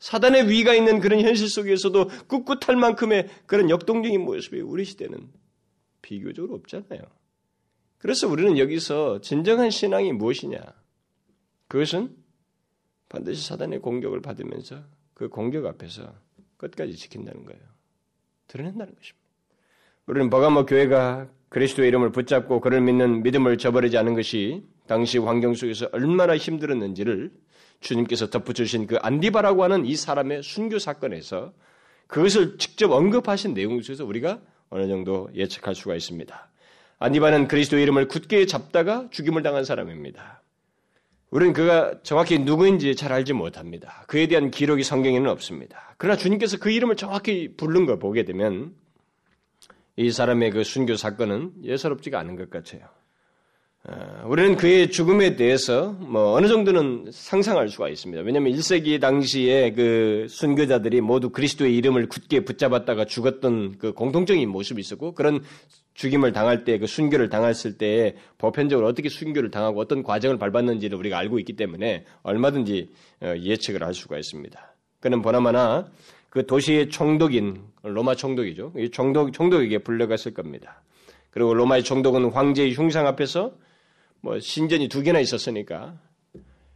사단의 위가 있는 그런 현실 속에서도 꿋꿋할 만큼의 그런 역동적인 모습이 우리 시대는 비교적으로 없잖아요. 그래서 우리는 여기서 진정한 신앙이 무엇이냐? 그것은 반드시 사단의 공격을 받으면서 그 공격 앞에서 끝까지 지킨다는 거예요. 드러낸다는 것입니다. 우리는 버가모 교회가 그리스도의 이름을 붙잡고 그를 믿는 믿음을 저버리지 않은 것이 당시 환경 속에서 얼마나 힘들었는지를 주님께서 덧붙여주신 그 안디바라고 하는 이 사람의 순교 사건에서 그것을 직접 언급하신 내용 속에서 우리가 어느 정도 예측할 수가 있습니다. 안디바는 그리스도 이름을 굳게 잡다가 죽임을 당한 사람입니다. 우리는 그가 정확히 누구인지 잘 알지 못합니다. 그에 대한 기록이 성경에는 없습니다. 그러나 주님께서 그 이름을 정확히 부른 걸 보게 되면 이 사람의 그 순교 사건은 예사롭지가 않은 것 같아요. 어, 우리는 그의 죽음에 대해서 뭐 어느 정도는 상상할 수가 있습니다. 왜냐하면 1세기 당시에 그 순교자들이 모두 그리스도의 이름을 굳게 붙잡았다가 죽었던 그 공통적인 모습이 있었고 그런 죽임을 당할 때 그 순교를 당했을 때 보편적으로 어떻게 순교를 당하고 어떤 과정을 밟았는지를 우리가 알고 있기 때문에 얼마든지 어, 예측을 할 수가 있습니다. 그는 보나마나 그 도시의 총독인 로마 총독이죠. 이 총독 총독에게 불려갔을 겁니다. 그리고 로마의 총독은 황제의 흉상 앞에서 뭐 신전이 두 개나 있었으니까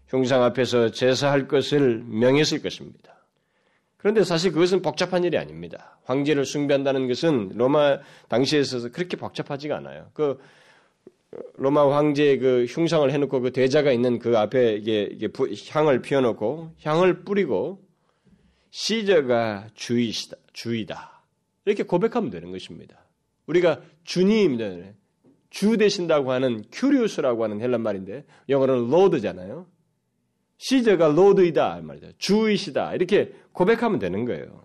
흉상 앞에서 제사할 것을 명했을 것입니다. 그런데 사실 그것은 복잡한 일이 아닙니다. 황제를 숭배한다는 것은 로마 당시에 있어서 그렇게 복잡하지가 않아요. 그 로마 황제의 그 흉상을 해놓고 그 대자가 있는 그 앞에 이게, 향을 피워놓고 향을 뿌리고 시저가 주이시다, 주이다 이렇게 고백하면 되는 것입니다. 우리가 주님, 주 되신다고 하는 κύριος라고 하는 헬라 말인데 영어로는 Lord잖아요. 시저가 Lord이다 말이죠. 주이시다 이렇게 고백하면 되는 거예요.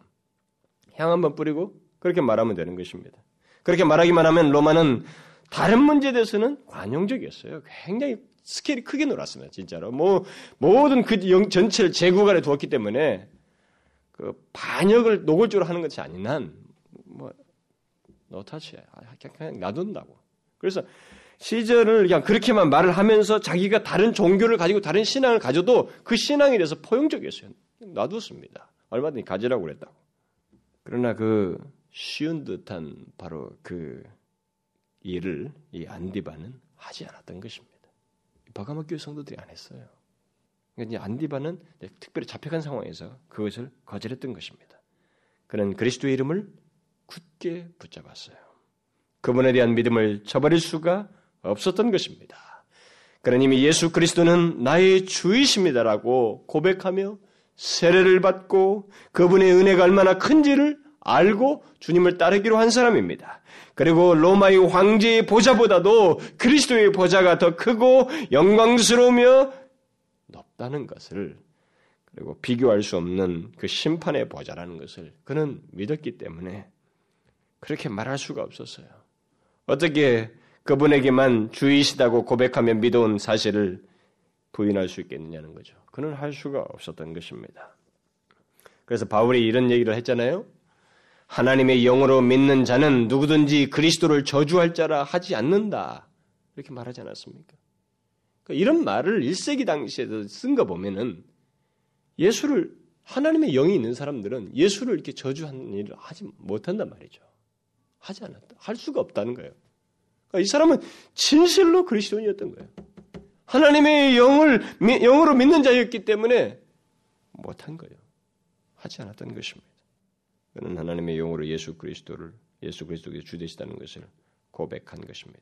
향 한번 뿌리고 그렇게 말하면 되는 것입니다. 그렇게 말하기만 하면 로마는 다른 문제에 대해서는 관용적이었어요. 굉장히 스케일이 크게 놀았습니다. 진짜로. 뭐 모든 그 전체를 제국 안에 두었기 때문에 그 반역을 노골적으로 하는 것이 아닌 한뭐 노타치야. 그냥 놔둔다고. 그래서 시절을 그냥 그렇게만 말을 하면서 자기가 다른 종교를 가지고 다른 신앙을 가져도 그 신앙에 대해서 포용적이었어요. 놔뒀습니다. 얼마든지 가지라고 그랬다고. 그러나 그 쉬운 듯한 바로 그 일을 이 안디바는 하지 않았던 것입니다. 바가마 교회 성도들이 안 했어요. 그러니까 안디바는 특별히 잡혀간 상황에서 그것을 거절했던 것입니다. 그는 그리스도의 이름을 굳게 붙잡았어요. 그분에 대한 믿음을 저버릴 수가 없었던 것입니다. 이미 예수 그리스도는 나의 주이십니다라고 고백하며 세례를 받고 그분의 은혜가 얼마나 큰지를 알고 주님을 따르기로 한 사람입니다. 그리고 로마의 황제의 보좌보다도 그리스도의 보좌가 더 크고 영광스러우며 높다는 것을 그리고 비교할 수 없는 그 심판의 보좌라는 것을 그는 믿었기 때문에 그렇게 말할 수가 없었어요. 어떻게 그분에게만 주이시다고 고백하며 믿어온 사실을 부인할 수 있겠느냐는 거죠. 그는 할 수가 없었던 것입니다. 그래서 바울이 이런 얘기를 했잖아요. 하나님의 영으로 믿는 자는 누구든지 그리스도를 저주할 자라 하지 않는다. 이렇게 말하지 않았습니까? 그러니까 이런 말을 1세기 당시에도 쓴 거 보면은 예수를 하나님의 영이 있는 사람들은 예수를 이렇게 저주하는 일을 하지 못한단 말이죠. 하지 않았다. 할 수가 없다는 거예요. 그러니까 이 사람은 진실로 그리스도인이었던 거예요. 하나님의 영을 영으로 믿는 자였기 때문에 못한 거예요. 하지 않았던 것입니다. 그는 하나님의 영으로 예수 그리스도를 예수 그리스도께서 주되시다는 것을 고백한 것입니다.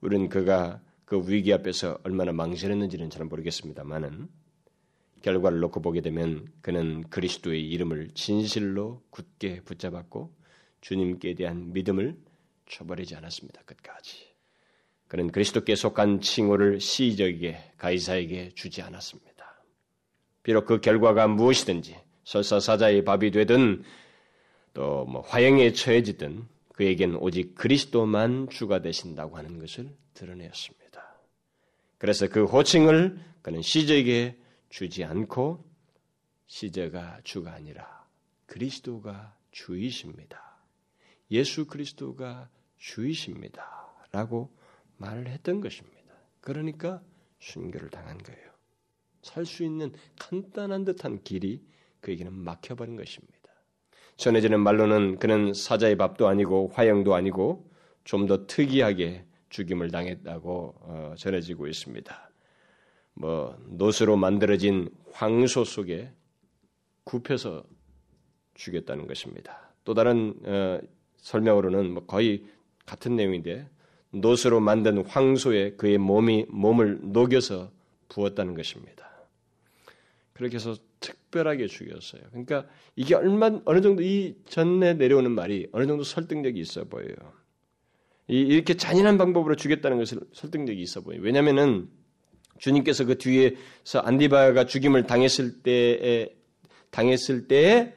우리는 그가 그 위기 앞에서 얼마나 망설였는지는 잘 모르겠습니다만은 결과를 놓고 보게 되면 그는 그리스도의 이름을 진실로 굳게 붙잡았고 주님께 대한 믿음을 쳐버리지 않았습니다. 끝까지. 그는 그리스도께 속한 칭호를 시적에게 가이사에게 주지 않았습니다. 비록 그 결과가 무엇이든지 설사 사자의 밥이 되든 또 뭐 화형에 처해지든 그에겐 오직 그리스도만 주가 되신다고 하는 것을 드러내었습니다. 그래서 그 호칭을 그는 시저에게 주지 않고 시저가 주가 아니라 그리스도가 주이십니다. 예수 그리스도가 주이십니다. 라고 말을 했던 것입니다. 그러니까 순교를 당한 거예요. 살 수 있는 간단한 듯한 길이 그에게는 막혀버린 것입니다. 전해지는 말로는 그는 사자의 밥도 아니고 화형도 아니고 좀 더 특이하게 죽임을 당했다고 어, 전해지고 있습니다. 뭐 노스로 만들어진 황소 속에 굽혀서 죽였다는 것입니다. 또 다른 어, 설명으로는 뭐 거의 같은 내용인데 노스로 만든 황소에 그의 몸이 몸을 녹여서 부었다는 것입니다. 그렇게 해서 특별하게 죽였어요. 그러니까 이게 얼마 어느 정도 이 전에 내려오는 말이 어느 정도 설득력이 있어 보여요. 이, 이렇게 잔인한 방법으로 죽였다는 것을 설득력이 있어 보여요. 왜냐하면은 주님께서 그 뒤에서 안디바가 죽임을 당했을 때에 당했을 때에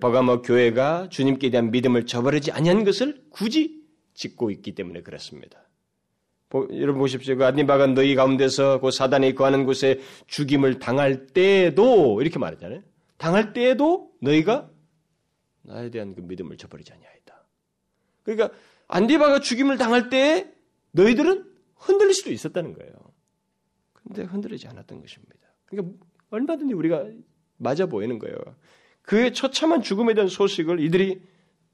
버가모 교회가 주님께 대한 믿음을 저버리지 아니한 것을 굳이 짓고 있기 때문에 그렇습니다. 보, 여러분 보십시오. 그 안디바가 너희 가운데서 그 사단이 거하는 곳에 죽임을 당할 때에도 이렇게 말하잖아요. 당할 때에도 너희가 나에 대한 그 믿음을 저버리지 아니하였다. 그러니까 안디바가 죽임을 당할 때에 너희들은 흔들릴 수도 있었다는 거예요. 근데 흔들리지 않았던 것입니다. 그러니까 얼마든지 우리가 맞아 보이는 거예요. 그의 처참한 죽음에 대한 소식을 이들이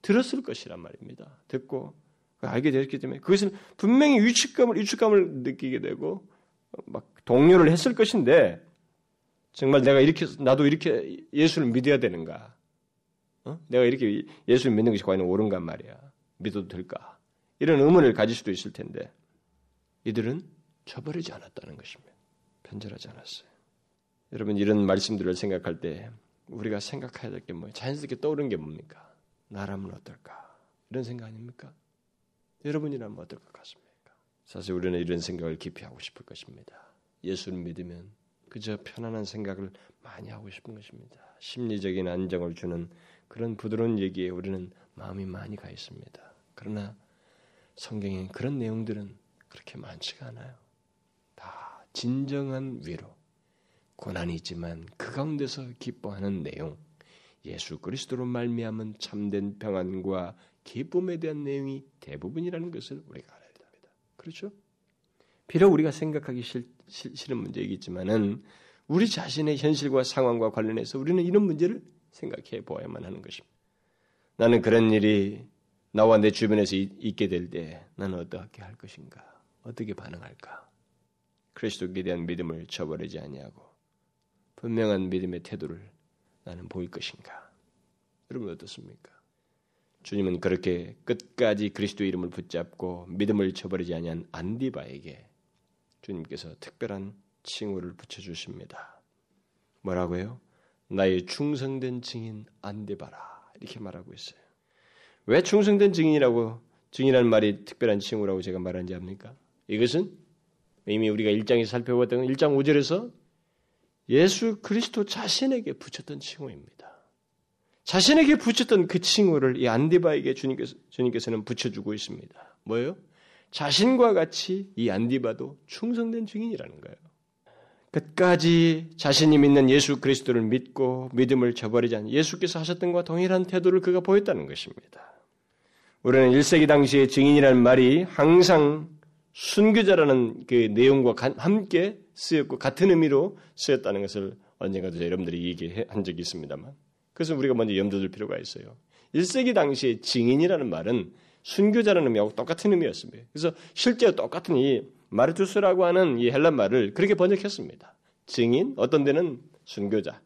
들었을 것이란 말입니다. 듣고 알게 되었기 때문에 그것은 분명히 위축감을 위축감을 느끼게 되고 막 동요를 했을 것인데 정말 내가 이렇게 나도 이렇게 예수를 믿어야 되는가? 어? 내가 이렇게 예수를 믿는 것이 과연 옳은가 말이야. 믿어도 될까? 이런 의문을 가질 수도 있을 텐데 이들은 저버리지 않았다는 것입니다. 편절하지 않았어요. 여러분 이런 말씀들을 생각할 때 우리가 생각해야 될 게 뭐예요? 자연스럽게 떠오르는 게 뭡니까? 나라면 어떨까? 이런 생각 아닙니까? 여러분이라면 어떨 것 같습니까? 사실 우리는 이런 생각을 깊이 하고 싶을 것입니다. 예수를 믿으면 그저 편안한 생각을 많이 하고 싶은 것입니다. 심리적인 안정을 주는 그런 부드러운 얘기에 우리는 마음이 많이 가 있습니다. 그러나 성경에 그런 내용들은 그렇게 많지가 않아요. 다 진정한 위로, 고난이 있지만 그 가운데서 기뻐하는 내용, 예수 그리스도로 말미암은 참된 평안과 기쁨에 대한 내용이 대부분이라는 것을 우리가 알아야 됩니다. 그렇죠? 비록 우리가 생각하기 싫, 싫은 문제이겠지만은 우리 자신의 현실과 상황과 관련해서 우리는 이런 문제를 생각해 보아야만 하는 것입니다. 나는 그런 일이 나와 내 주변에서 있게 될 때 나는 어떻게 할 것인가? 어떻게 반응할까? 그리스도에 대한 믿음을 저버리지 아니하고 분명한 믿음의 태도를 나는 보일 것인가? 여러분 어떻습니까? 주님은 그렇게 끝까지 그리스도 이름을 붙잡고 믿음을 저버리지 아니한 안디바에게 주님께서 특별한 칭호를 붙여 주십니다. 뭐라고요? 나의 충성된 증인 안디바라 이렇게 말하고 있어요. 왜 충성된 증인이라고 증인이라는 말이 특별한 칭호라고 제가 말하는지 압니까? 이것은 이미 우리가 1장에서 살펴봤던 1장 5절에서 예수 그리스도 자신에게 붙였던 칭호입니다. 자신에게 붙였던 그 칭호를 이 안디바에게 주님께서, 주님께서는 붙여주고 있습니다. 뭐예요? 자신과 같이 이 안디바도 충성된 증인이라는 거예요. 끝까지 자신이 믿는 예수 그리스도를 믿고 믿음을 저버리지 않는 예수께서 하셨던 것과 동일한 태도를 그가 보였다는 것입니다. 우리는 1세기 당시의 증인이라는 말이 항상 순교자라는 그 내용과 함께 쓰였고 같은 의미로 쓰였다는 것을 언젠가도 여러분들이 얘기한 적이 있습니다만 그래서 우리가 먼저 염두 둘 필요가 있어요. 1세기 당시에 증인이라는 말은 순교자라는 의미하고 똑같은 의미였습니다. 그래서 실제로 똑같은 이 마르투스라고 하는 이 헬란 말을 그렇게 번역했습니다. 증인, 어떤 데는 순교자.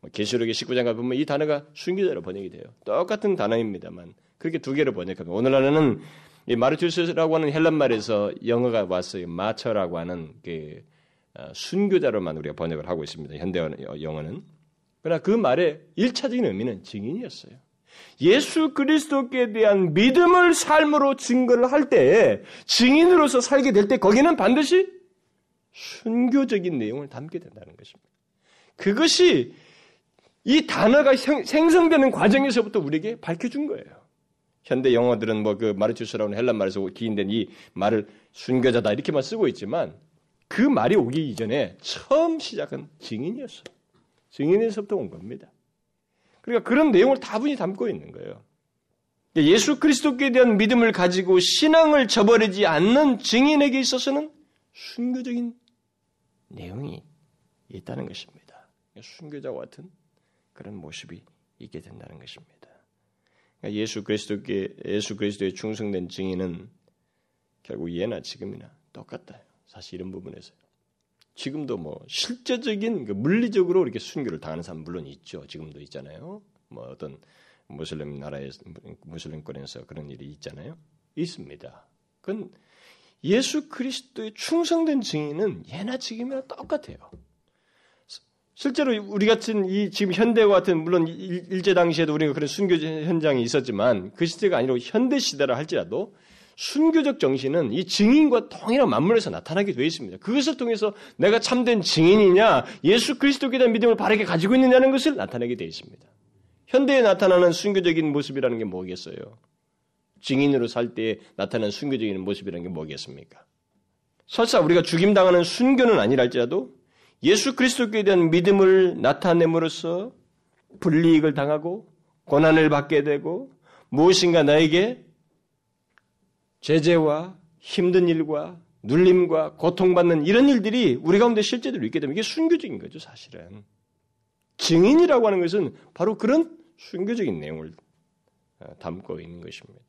뭐 계시록의 19장 가보면 이 단어가 순교자로 번역이 돼요. 똑같은 단어입니다만 그렇게 두 개로 번역합니다. 오늘날에는 이 마르투스라고 하는 헬란 말에서 영어가 왔어요. 마처라고 하는 그 어, 순교자로만 우리가 번역을 하고 있습니다. 현대 영어는. 그러나 그 말의 일차적인 의미는 증인이었어요. 예수 그리스도께 대한 믿음을 삶으로 증거를 할 때, 증인으로서 살게 될 때, 거기는 반드시 순교적인 내용을 담게 된다는 것입니다. 그것이 이 단어가 생, 생성되는 과정에서부터 우리에게 밝혀준 거예요. 현대 영어들은 뭐 그 마르투스라는 헬란 말에서 기인된 이 말을 순교자다 이렇게만 쓰고 있지만 그 말이 오기 이전에 처음 시작은 증인이었어. 증인에서부터 온 겁니다. 그러니까 그런 내용을 다분히 담고 있는 거예요. 예수 그리스도께 대한 믿음을 가지고 신앙을 저버리지 않는 증인에게 있어서는 순교적인 내용이 있다는 것입니다. 순교자와 같은 그런 모습이 있게 된다는 것입니다. 그러니까 예수 그리스도께 예수 그리스도의 충성된 증인은 결국 예나 지금이나 똑같다. 사실 이런 부분에서 지금도 뭐 실제적인 그 물리적으로 이렇게 순교를 당하는 사람 물론 있죠. 지금도 있잖아요. 뭐 어떤 무슬림 나라에 무슬림권에서 그런 일이 있잖아요. 있습니다. 그건 예수 그리스도의 충성된 증인은 예나 지금이나 똑같아요. 실제로 우리 같은 이 지금 현대와 같은 물론 일제 당시에도 우리가 그런 순교 현장이 있었지만 그 시대가 아니라 현대 시대라 할지라도 순교적 정신은 이 증인과 통일한 맞물려서 나타나게 되어 있습니다. 그것을 통해서 내가 참된 증인이냐, 예수 그리스도에 대한 믿음을 바르게 가지고 있느냐는 것을 나타내게 되어 있습니다. 현대에 나타나는 순교적인 모습이라는 게 뭐겠어요? 증인으로 살 때 나타나는 순교적인 모습이라는 게 뭐겠습니까? 설사 우리가 죽임당하는 순교는 아니랄지라도 예수 그리스도께 대한 믿음을 나타냄으로써 불이익을 당하고 고난을 받게 되고 무엇인가 나에게 제재와 힘든 일과 눌림과 고통받는 이런 일들이 우리 가운데 실제로 있게 되면 이게 순교적인 거죠, 사실은. 증인이라고 하는 것은 바로 그런 순교적인 내용을 어, 담고 있는 것입니다.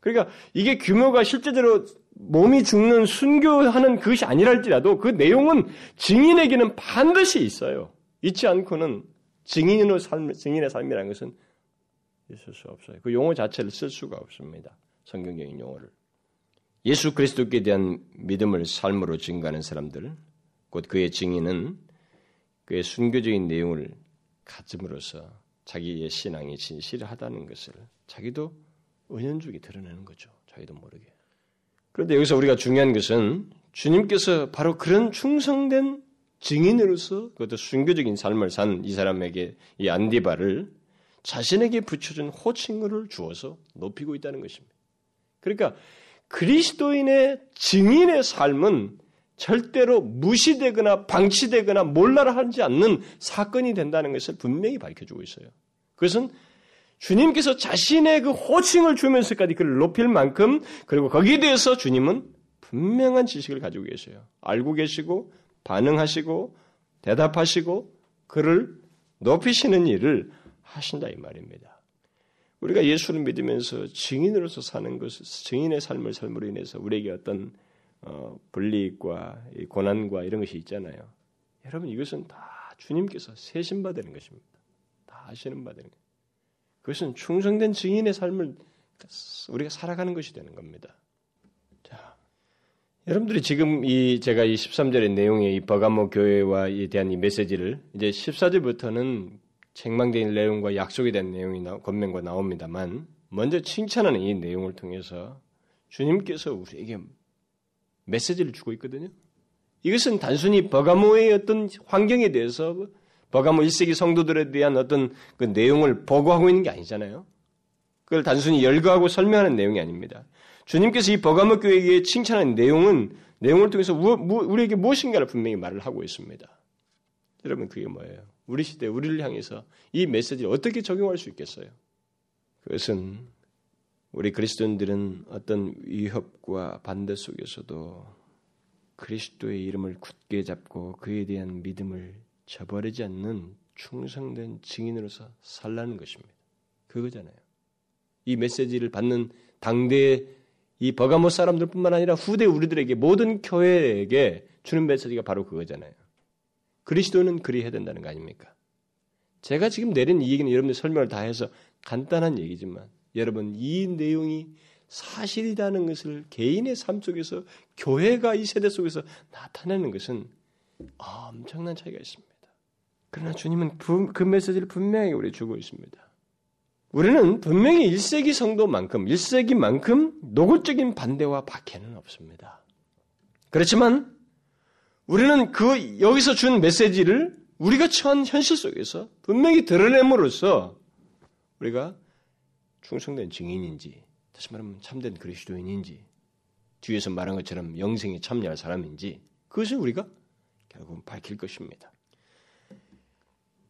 그러니까 이게 규모가 실제적으로 몸이 죽는 순교하는 그것이 아니랄지라도 그 내용은 증인에게는 반드시 있어요. 있지 않고는 증인의 삶, 증인의 삶이라는 것은 있을 수 없어요. 그 용어 자체를 쓸 수가 없습니다. 성경적인 용어를. 예수 그리스도께 대한 믿음을 삶으로 증거하는 사람들, 곧 그의 증인은 그의 순교적인 내용을 가짐으로써 자기의 신앙이 진실하다는 것을 자기도 은연중에 드러내는 거죠. 자기도 모르게. 그런데 여기서 우리가 중요한 것은 주님께서 바로 그런 충성된 증인으로서 그것도 순교적인 삶을 산 이 사람에게 이 안디바를 자신에게 붙여준 호칭을 주어서 높이고 있다는 것입니다. 그러니까 그리스도인의 증인의 삶은 절대로 무시되거나 방치되거나 몰라라 하지 않는 사건이 된다는 것을 분명히 밝혀주고 있어요. 그것은 주님께서 자신의 그 호칭을 주면서까지 그를 높일 만큼 그리고 거기에 대해서 주님은 분명한 지식을 가지고 계세요. 알고 계시고 반응하시고 대답하시고 그를 높이시는 일을 하신다 이 말입니다. 우리가 예수를 믿으면서 증인으로서 사는 것, 증인의 삶을 삶으로 인해서 우리에게 어떤 어, 불리익과 고난과 이런 것이 있잖아요. 여러분 이것은 다 주님께서 세신 받는 것입니다. 다 하시는 받는 것. 그것은 충성된 증인의 삶을 우리가 살아가는 것이 되는 겁니다. 자, 여러분들이 지금 이 제가 이 13절의 내용의 이 버가모 교회와 에 대한 이 메시지를 이제 14절부터는 책망된 내용과 약속에 대한 내용이 나, 권면과 나옵니다만 먼저 칭찬하는 이 내용을 통해서 주님께서 우리에게 메시지를 주고 있거든요. 이것은 단순히 버가모의 어떤 환경에 대해서 버가모 1세기 성도들에 대한 어떤 그 내용을 보고하고 있는 게 아니잖아요. 그걸 단순히 열거하고 설명하는 내용이 아닙니다. 주님께서 이 버가모 교회에 칭찬하는 내용은 내용을 통해서 우리에게 무엇인가를 분명히 말을 하고 있습니다. 여러분 그게 뭐예요? 우리 시대 우리를 향해서 이 메시지를 어떻게 적용할 수 있겠어요? 그것은 우리 그리스도인들은 어떤 위협과 반대 속에서도 그리스도의 이름을 굳게 잡고 그에 대한 믿음을 저버리지 않는 충성된 증인으로서 살라는 것입니다. 그거잖아요. 이 메시지를 받는 당대의 이 버가모 사람들뿐만 아니라 후대 우리들에게 모든 교회에게 주는 메시지가 바로 그거잖아요. 그리스도는 그리해야 된다는 거 아닙니까? 제가 지금 내린 이 얘기는 여러분들 설명을 다 해서 간단한 얘기지만 여러분 이 내용이 사실이라는 것을 개인의 삶 속에서 교회가 이 세대 속에서 나타내는 것은 엄청난 차이가 있습니다. 그러나 주님은 그 메시지를 분명히 우리 주고 있습니다. 우리는 분명히 1세기 성도만큼, 1세기만큼 노골적인 반대와 박해는 없습니다. 그렇지만 우리는 그 여기서 준 메시지를 우리가 처한 현실 속에서 분명히 드러냄으로써 우리가 충성된 증인인지 다시 말하면 참된 그리스도인인지 뒤에서 말한 것처럼 영생에 참여할 사람인지 그것을 우리가 결국은 밝힐 것입니다.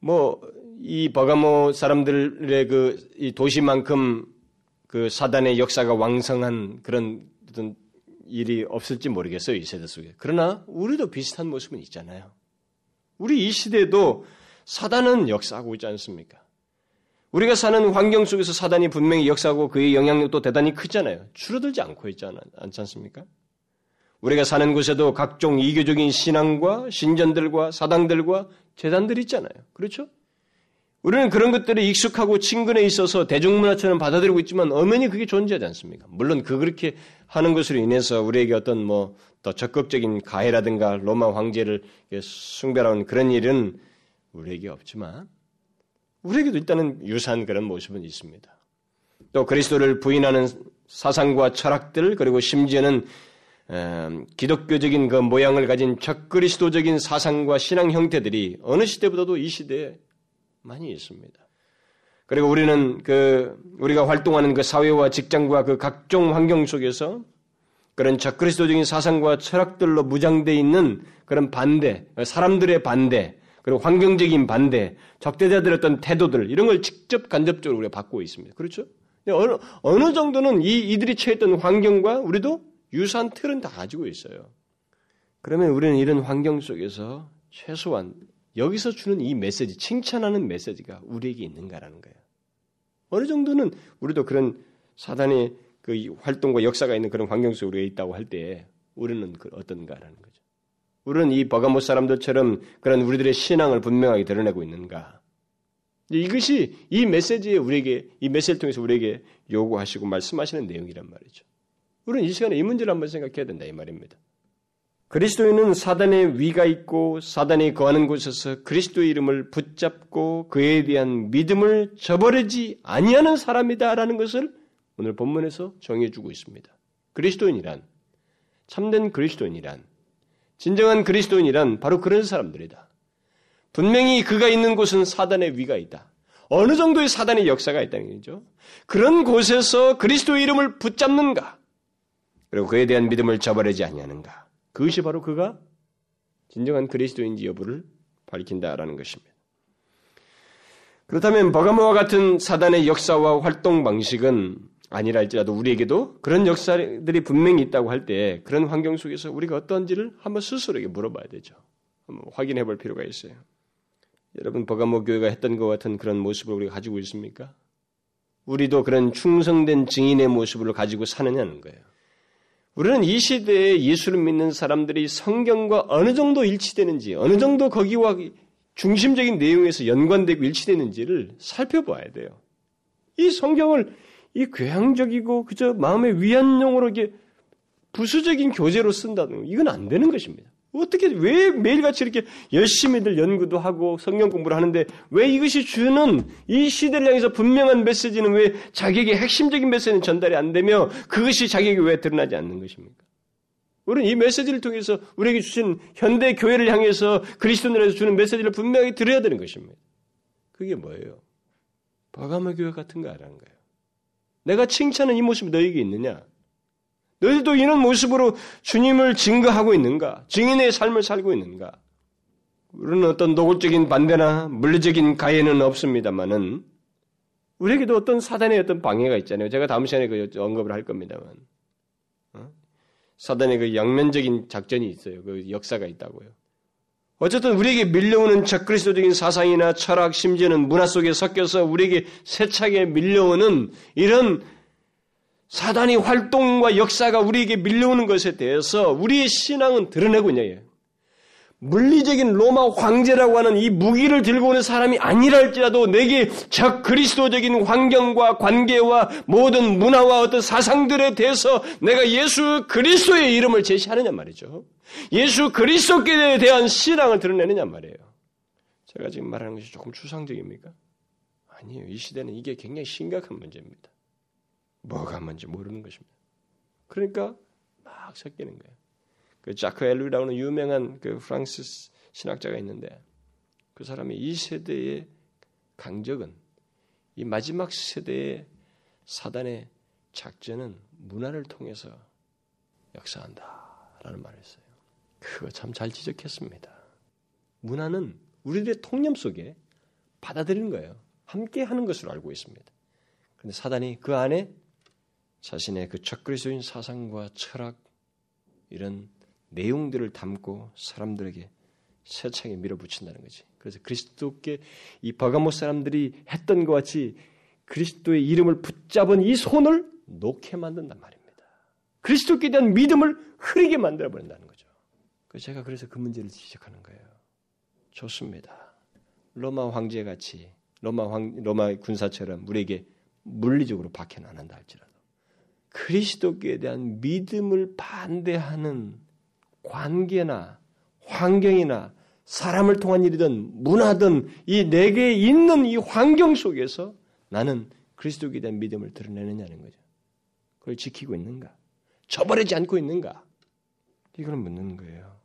뭐 이 버가모 사람들의 그 도시만큼 그 사단의 역사가 왕성한 그런 어떤 일이 없을지 모르겠어요 이 세대 속에. 그러나 우리도 비슷한 모습은 있잖아요. 우리 이 시대도 사단은 역사하고 있지 않습니까? 우리가 사는 환경 속에서 사단이 분명히 역사하고 그의 영향력도 대단히 크잖아요. 줄어들지 않고 있지 않, 않지 않습니까? 우리가 사는 곳에도 각종 이교적인 신앙과 신전들과 사당들과 재단들이 있잖아요. 그렇죠? 우리는 그런 것들이 익숙하고 친근해 있어서 대중문화처럼 받아들이고 있지만 엄연히 그게 존재하지 않습니까? 물론 그 그렇게 하는 것으로 인해서 우리에게 어떤 뭐 더 적극적인 가해라든가 로마 황제를 숭배하는 그런 일은 우리에게 없지만 우리에게도 일단은 유사한 그런 모습은 있습니다. 또 그리스도를 부인하는 사상과 철학들 그리고 심지어는 기독교적인 그 모양을 가진 적그리스도적인 사상과 신앙 형태들이 어느 시대보다도 이 시대에 많이 있습니다. 그리고 우리는 그 우리가 활동하는 그 사회와 직장과 그 각종 환경 속에서 그런 적그리스도적인 사상과 철학들로 무장되어 있는 그런 반대, 사람들의 반대, 그리고 환경적인 반대, 적대자들의 어떤 태도들 이런 걸 직접 간접적으로 우리가 받고 있습니다. 그렇죠? 어느 어느 정도는 이 이들이 처했던 환경과 우리도 유사한 틀은 다 가지고 있어요. 그러면 우리는 이런 환경 속에서 최소한 여기서 주는 이 메시지, 칭찬하는 메시지가 우리에게 있는가라는 거예요. 어느 정도는 우리도 그런 사단의 그 활동과 역사가 있는 그런 환경 속에 우리가 있다고 할 때 우리는 그 어떤가라는 거죠. 우리는 이 버가못 사람들처럼 그런 우리들의 신앙을 분명하게 드러내고 있는가? 이것이 이 메시지에 우리에게 이 메시지를 통해서 우리에게 요구하시고 말씀하시는 내용이란 말이죠. 우리는 이 시간에 이 문제를 한번 생각해야 된다 이 말입니다. 그리스도인은 사단의 위가 있고 사단이 거하는 곳에서 그리스도의 이름을 붙잡고 그에 대한 믿음을 저버리지 아니하는 사람이다라는 것을 오늘 본문에서 정해주고 있습니다. 그리스도인이란 참된 그리스도인이란 진정한 그리스도인이란 바로 그런 사람들이다. 분명히 그가 있는 곳은 사단의 위가 있다. 어느 정도의 사단의 역사가 있다는 얘기죠. 그런 곳에서 그리스도의 이름을 붙잡는가? 그리고 그에 대한 믿음을 저버리지 아니하는가. 그것이 바로 그가 진정한 그리스도인지 여부를 밝힌다라는 것입니다. 그렇다면 버가모와 같은 사단의 역사와 활동 방식은 아니라 할지라도 우리에게도 그런 역사들이 분명히 있다고 할 때 그런 환경 속에서 우리가 어떤지를 한번 스스로에게 물어봐야 되죠. 한번 확인해 볼 필요가 있어요. 여러분 버가모 교회가 했던 것 같은 그런 모습을 우리가 가지고 있습니까? 우리도 그런 충성된 증인의 모습을 가지고 사느냐는 거예요. 우리는 이 시대에 예수를 믿는 사람들이 성경과 어느 정도 일치되는지, 어느 정도 거기와 중심적인 내용에서 연관되고 일치되는지를 살펴봐야 돼요. 이 성경을 이 교양적이고 그저 마음의 위안용으로 이게 부수적인 교재로 쓴다는 이건 안 되는 것입니다. 어떻게 왜 매일같이 이렇게 열심히들 연구도 하고 성경 공부를 하는데 왜 이것이 주는 이 시대를 향해서 분명한 메시지는 왜 자기에게 핵심적인 메시지는 전달이 안 되며 그것이 자기에게 왜 드러나지 않는 것입니까? 우리는 이 메시지를 통해서 우리에게 주신 현대 교회를 향해서 그리스도인들에서 주는 메시지를 분명히 들어야 되는 것입니다. 그게 뭐예요? 바가마 교회 같은가라는 거예요. 내가 칭찬한 이 모습이 너에게 있느냐? 너희들도 이런 모습으로 주님을 증거하고 있는가? 증인의 삶을 살고 있는가? 우리는 어떤 노골적인 반대나 물리적인 가해는 없습니다만은 우리에게도 어떤 사단의 어떤 방해가 있잖아요. 제가 다음 시간에 그 언급을 할 겁니다만. 어? 사단의 그 양면적인 작전이 있어요. 그 역사가 있다고요. 어쨌든 우리에게 밀려오는 적그리스도적인 사상이나 철학, 심지어는 문화 속에 섞여서 우리에게 세차게 밀려오는 이런 사단의 활동과 역사가 우리에게 밀려오는 것에 대해서 우리의 신앙은 드러내고 있냐. 물리적인 로마 황제라고 하는 이 무기를 들고 오는 사람이 아니라 할지라도 내게 적 그리스도적인 환경과 관계와 모든 문화와 어떤 사상들에 대해서 내가 예수 그리스도의 이름을 제시하느냐 말이죠. 예수 그리스도께 대한 신앙을 드러내느냐 말이에요. 제가 지금 말하는 것이 조금 추상적입니까? 아니에요. 이 시대는 이게 굉장히 심각한 문제입니다. 뭐가 뭔지 모르는 것입니다. 그러니까 막 섞이는 거예요. 그 자크 엘루라는 유명한 그 프랑스 신학자가 있는데 그 사람이 이 세대의 강적은 이 마지막 세대의 사단의 작전은 문화를 통해서 역사한다라는 말을 했어요. 그거 참 잘 지적했습니다. 문화는 우리들의 통념 속에 받아들이는 거예요. 함께 하는 것으로 알고 있습니다. 그런데 사단이 그 안에 자신의 그 적그리스도인 사상과 철학 이런 내용들을 담고 사람들에게 세창에 밀어붙인다는 거지. 그래서 그리스도께 이 바가모 사람들이 했던 것 같이 그리스도의 이름을 붙잡은 이 손을 놓게 만든단 말입니다. 그리스도께 대한 믿음을 흐리게 만들어 버린다는 거죠. 제가 그래서 그 문제를 지적하는 거예요. 좋습니다. 로마 황제 같이 로마 황 로마 군사처럼 우리에게 물리적으로 박해는 안 한다 할지라도 그리스도께 대한 믿음을 반대하는 관계나 환경이나 사람을 통한 일이든 문화든 이 내게 있는 이 환경 속에서 나는 그리스도에 대한 믿음을 드러내느냐는 거죠. 그걸 지키고 있는가? 저버리지 않고 있는가? 이걸 묻는 거예요.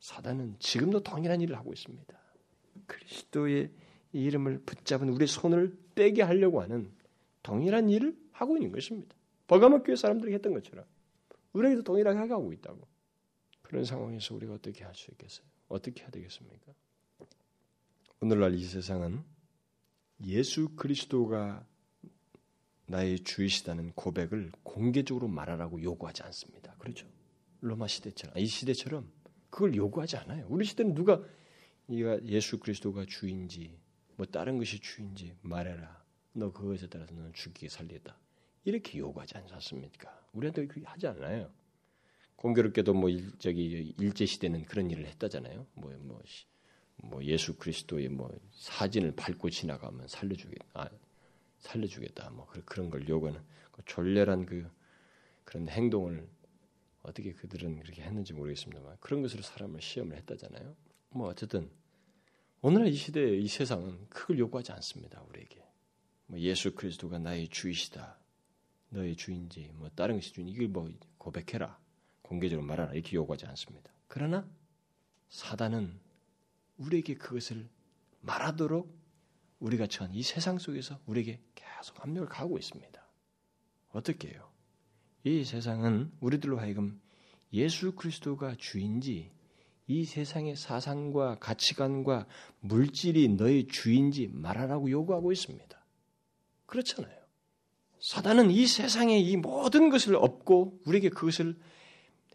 사단은 지금도 동일한 일을 하고 있습니다. 그리스도의 이름을 붙잡은 우리 손을 떼게 하려고 하는 동일한 일을 하고 있는 것입니다. 버가모 교회 사람들이 했던 것처럼 우리에게도 동일하게 하고 있다고. 그런 상황에서 우리가 어떻게 할 수 있겠어요? 어떻게 해야 되겠습니까? 오늘날 이 세상은 예수 그리스도가 나의 주이시다는 고백을 공개적으로 말하라고 요구하지 않습니다. 그렇죠? 로마 시대처럼 이 시대처럼 그걸 요구하지 않아요. 우리 시대는 누가 네가 예수 그리스도가 주인지 뭐 다른 것이 주인지 말해라. 너 그것에 따라서 너는 죽이게 살리겠다. 이렇게 요구하지 않습니까? 우리한테 그렇게 하지 않아요. 공교롭게도 뭐 일, 저기 일제 시대는 그런 일을 했다잖아요. 뭐뭐 뭐, 뭐 예수 그리스도의 뭐 사진을 밟고 지나가면 살려주겠다. 아, 살려주겠다. 뭐 그런 걸 요구하는 그 졸렬한 그 그런 행동을 어떻게 그들은 그렇게 했는지 모르겠습니다만 그런 것으로 사람을 시험을 했다잖아요. 뭐 어쨌든 오늘날 이 시대의 이 세상은 그걸 요구하지 않습니다. 우리에게 뭐 예수 그리스도가 나의 주이시다, 너의 주인지 뭐 다른 것이 주인 이걸 뭐 고백해라, 공개적으로 말하라 이렇게 요구하지 않습니다. 그러나 사단은 우리에게 그것을 말하도록 우리가 처한 이 세상 속에서 우리에게 계속 압력을 가하고 있습니다. 어떻게 해요? 이 세상은 우리들로 하여금 예수 그리스도가 주인지 이 세상의 사상과 가치관과 물질이 너의 주인지 말하라고 요구하고 있습니다. 그렇잖아요. 사단은 이 세상의 이 모든 것을 얻고 우리에게 그것을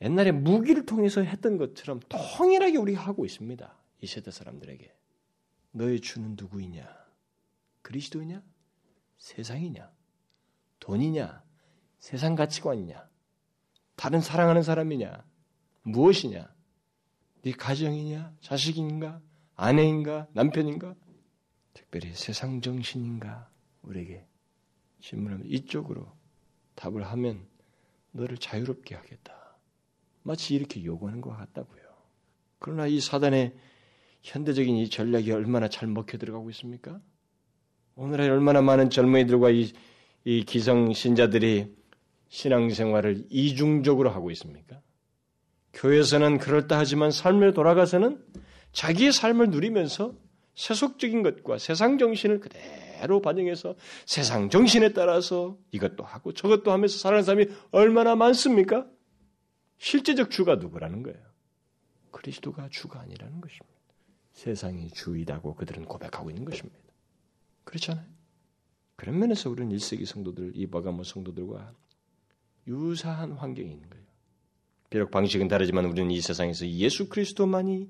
옛날에 무기를 통해서 했던 것처럼 통일하게 우리가 하고 있습니다. 이 세대 사람들에게. 너의 주는 누구이냐? 그리스도냐? 세상이냐? 돈이냐? 세상 가치관이냐? 다른 사랑하는 사람이냐? 무엇이냐? 네 가정이냐? 자식인가? 아내인가? 남편인가? 특별히 세상 정신인가? 우리에게 질문하면 이쪽으로 답을 하면 너를 자유롭게 하겠다. 마치 이렇게 요구하는 것 같다고요. 그러나 이 사단의 현대적인 이 전략이 얼마나 잘 먹혀 들어가고 있습니까? 오늘날 얼마나 많은 젊은이들과 이, 이 기성 신자들이 신앙생활을 이중적으로 하고 있습니까? 교회에서는 그럴듯하지만 삶에 돌아가서는 자기의 삶을 누리면서 세속적인 것과 세상 정신을 그대로 반영해서 세상 정신에 따라서 이것도 하고 저것도 하면서 살아가는 사람이 얼마나 많습니까? 실제적 주가 누구라는 거예요? 그리스도가 주가 아니라는 것입니다. 세상이 주이다고 그들은 고백하고 있는 것입니다. 그렇잖아요. 그런 면에서 우리는 1세기 성도들, 이 버가모 성도들과 유사한 환경이 있는 거예요. 비록 방식은 다르지만 우리는 이 세상에서 예수 그리스도만이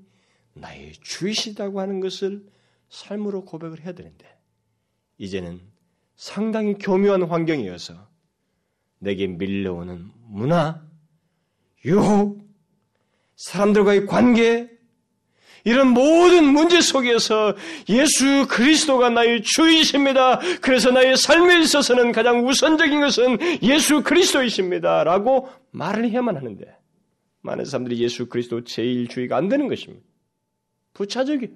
나의 주이시다고 하는 것을 삶으로 고백을 해야 되는데 이제는 상당히 교묘한 환경이어서 내게 밀려오는 문화, 유혹, 사람들과의 관계, 이런 모든 문제 속에서 예수 그리스도가 나의 주이십니다. 그래서 나의 삶에 있어서는 가장 우선적인 것은 예수 그리스도이십니다. 라고 말을 해야만 하는데 많은 사람들이 예수 그리스도 제일 주의가 안 되는 것입니다. 부차적이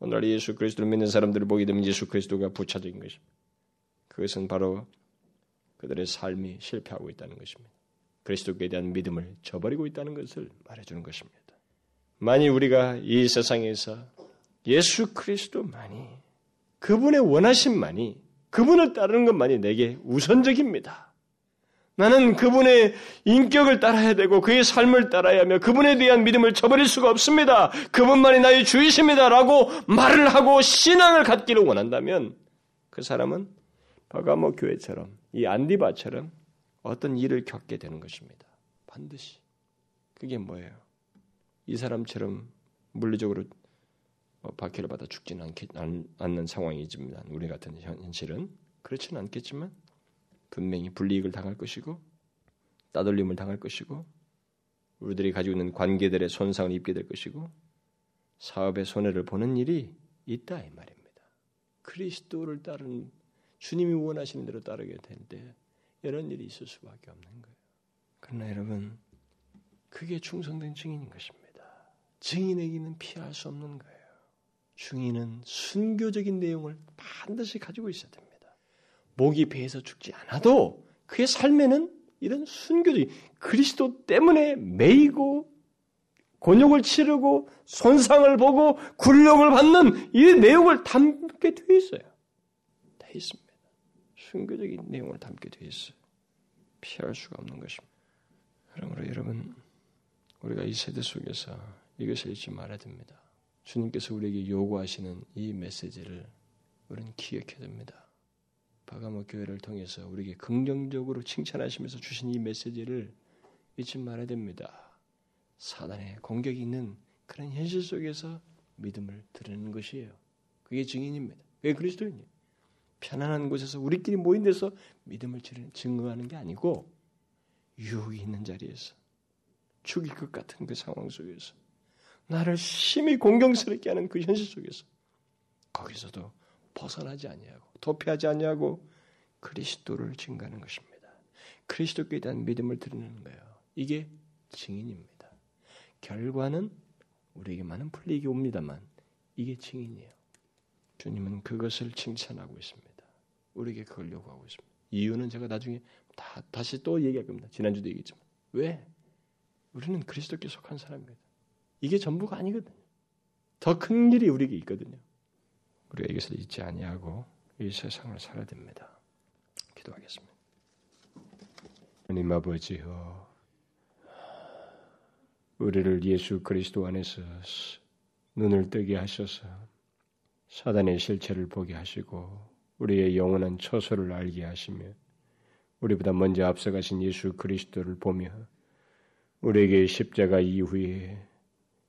오늘 예수 그리스도를 믿는 사람들을 보게 되면 예수 그리스도가 부차적인 것입니다. 그것은 바로 그들의 삶이 실패하고 있다는 것입니다. 그리스도께 대한 믿음을 저버리고 있다는 것을 말해주는 것입니다. 만일 우리가 이 세상에서 예수 그리스도만이 그분의 원하심만이 그분을 따르는 것만이 내게 우선적입니다. 나는 그분의 인격을 따라야 되고 그의 삶을 따라야 하며 그분에 대한 믿음을 저버릴 수가 없습니다. 그분만이 나의 주이십니다. 라고 말을 하고 신앙을 갖기를 원한다면 그 사람은 바가모 교회처럼 이 안디바처럼 어떤 일을 겪게 되는 것입니다. 반드시. 그게 뭐예요? 이 사람처럼 물리적으로 어, 박해를 받아 죽지는 않는 상황이지만 우리 같은 현실은 그렇지는 않겠지만 분명히 불이익을 당할 것이고 따돌림을 당할 것이고 우리들이 가지고 있는 관계들의 손상을 입게 될 것이고 사업의 손해를 보는 일이 있다 이 말입니다. 그리스도를 따르는 주님이 원하시는 대로 따르게 될 때 이런 일이 있을 수밖에 없는 거예요. 그러나 여러분 그게 충성된 증인인 것입니다. 증인에게는 피할 수 없는 거예요. 증인은 순교적인 내용을 반드시 가지고 있어야 됩니다. 목이 배에서 죽지 않아도 그의 삶에는 이런 순교적인 그리스도 때문에 매이고 곤욕을 치르고 손상을 보고 굴욕을 받는 이 내용을 담게 되어 있어요. 돼 있습니다. 순교적인 내용을 담게 되어 있어요. 피할 수가 없는 것입니다. 그러므로 여러분 우리가 이 세대 속에서 이것을 잊지 말아야 됩니다. 주님께서 우리에게 요구하시는 이 메시지를 우리는 기억해야 됩니다. 바가모 교회를 통해서 우리에게 긍정적으로 칭찬하시면서 주신 이 메시지를 잊지 말아야 됩니다. 사단의 공격이 있는 그런 현실 속에서 믿음을 드리는 것이에요. 그게 증인입니다. 왜 그리스도인이에요? 편안한 곳에서 우리끼리 모인 데서 믿음을 증거하는 게 아니고 유혹이 있는 자리에서 죽일 것 같은 그 상황 속에서 나를 심히 공경스럽게 하는 그 현실 속에서 거기서도 벗어나지 아니하고 도피하지 아니하고 그리스도를 증가하는 것입니다. 그리스도께 대한 믿음을 드리는 거예요. 이게 증인입니다. 결과는 우리에게 많은 불리익이 옵니다만 이게 증인이에요. 주님은 그것을 칭찬하고 있습니다. 우리에게 그걸 요구하고 있습니다. 이유는 제가 나중에 다, 다시 또 얘기할 겁니다. 지난주도 얘기했지만. 왜? 우리는 그리스도께 속한 사람입니다. 이게 전부가 아니거든요. 더 큰 일이 우리에게 있거든요. 우리가 이것을 잊지 아니하고 이 세상을 살아야 됩니다. 기도하겠습니다. 하나님 아버지여 우리를 예수 그리스도 안에서 눈을 뜨게 하셔서 사단의 실체를 보게 하시고 우리의 영원한 처소를 알게 하시며 우리보다 먼저 앞서가신 예수 그리스도를 보며 우리에게 십자가 이후에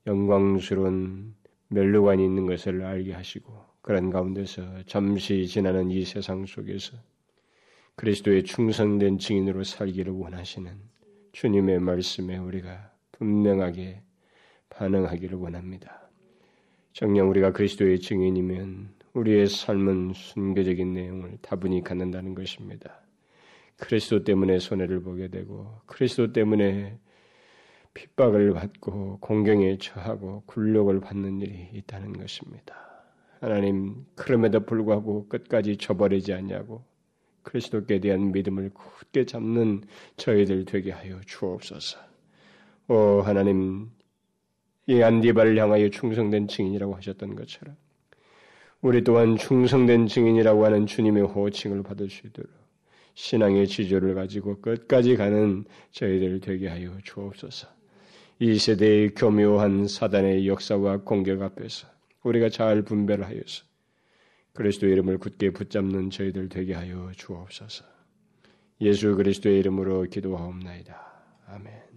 영광스러운 멸류관이 있는 것을 알게 하시고 그런 가운데서 잠시 지나는 이 세상 속에서 그리스도의 충성된 증인으로 살기를 원하시는 주님의 말씀에 우리가 분명하게 반응하기를 원합니다. 정녕 우리가 그리스도의 증인이면 우리의 삶은 순교적인 내용을 다분히 갖는다는 것입니다. 그리스도 때문에 손해를 보게 되고 그리스도 때문에 핍박을 받고 공경에 처하고 굴욕을 받는 일이 있다는 것입니다. 하나님 그럼에도 불구하고 끝까지 저버리지 않냐고 그리스도께 대한 믿음을 굳게 잡는 저희들 되게 하여 주옵소서. 오 하나님 이 안디바를 향하여 충성된 증인이라고 하셨던 것처럼 우리 또한 충성된 증인이라고 하는 주님의 호칭을 받을 수 있도록 신앙의 지조를 가지고 끝까지 가는 저희들 되게 하여 주옵소서. 이 세대의 교묘한 사단의 역사와 공격 앞에서 우리가 잘 분별을 하여서 그리스도 이름을 굳게 붙잡는 저희들 되게 하여 주옵소서. 예수 그리스도의 이름으로 기도하옵나이다. 아멘.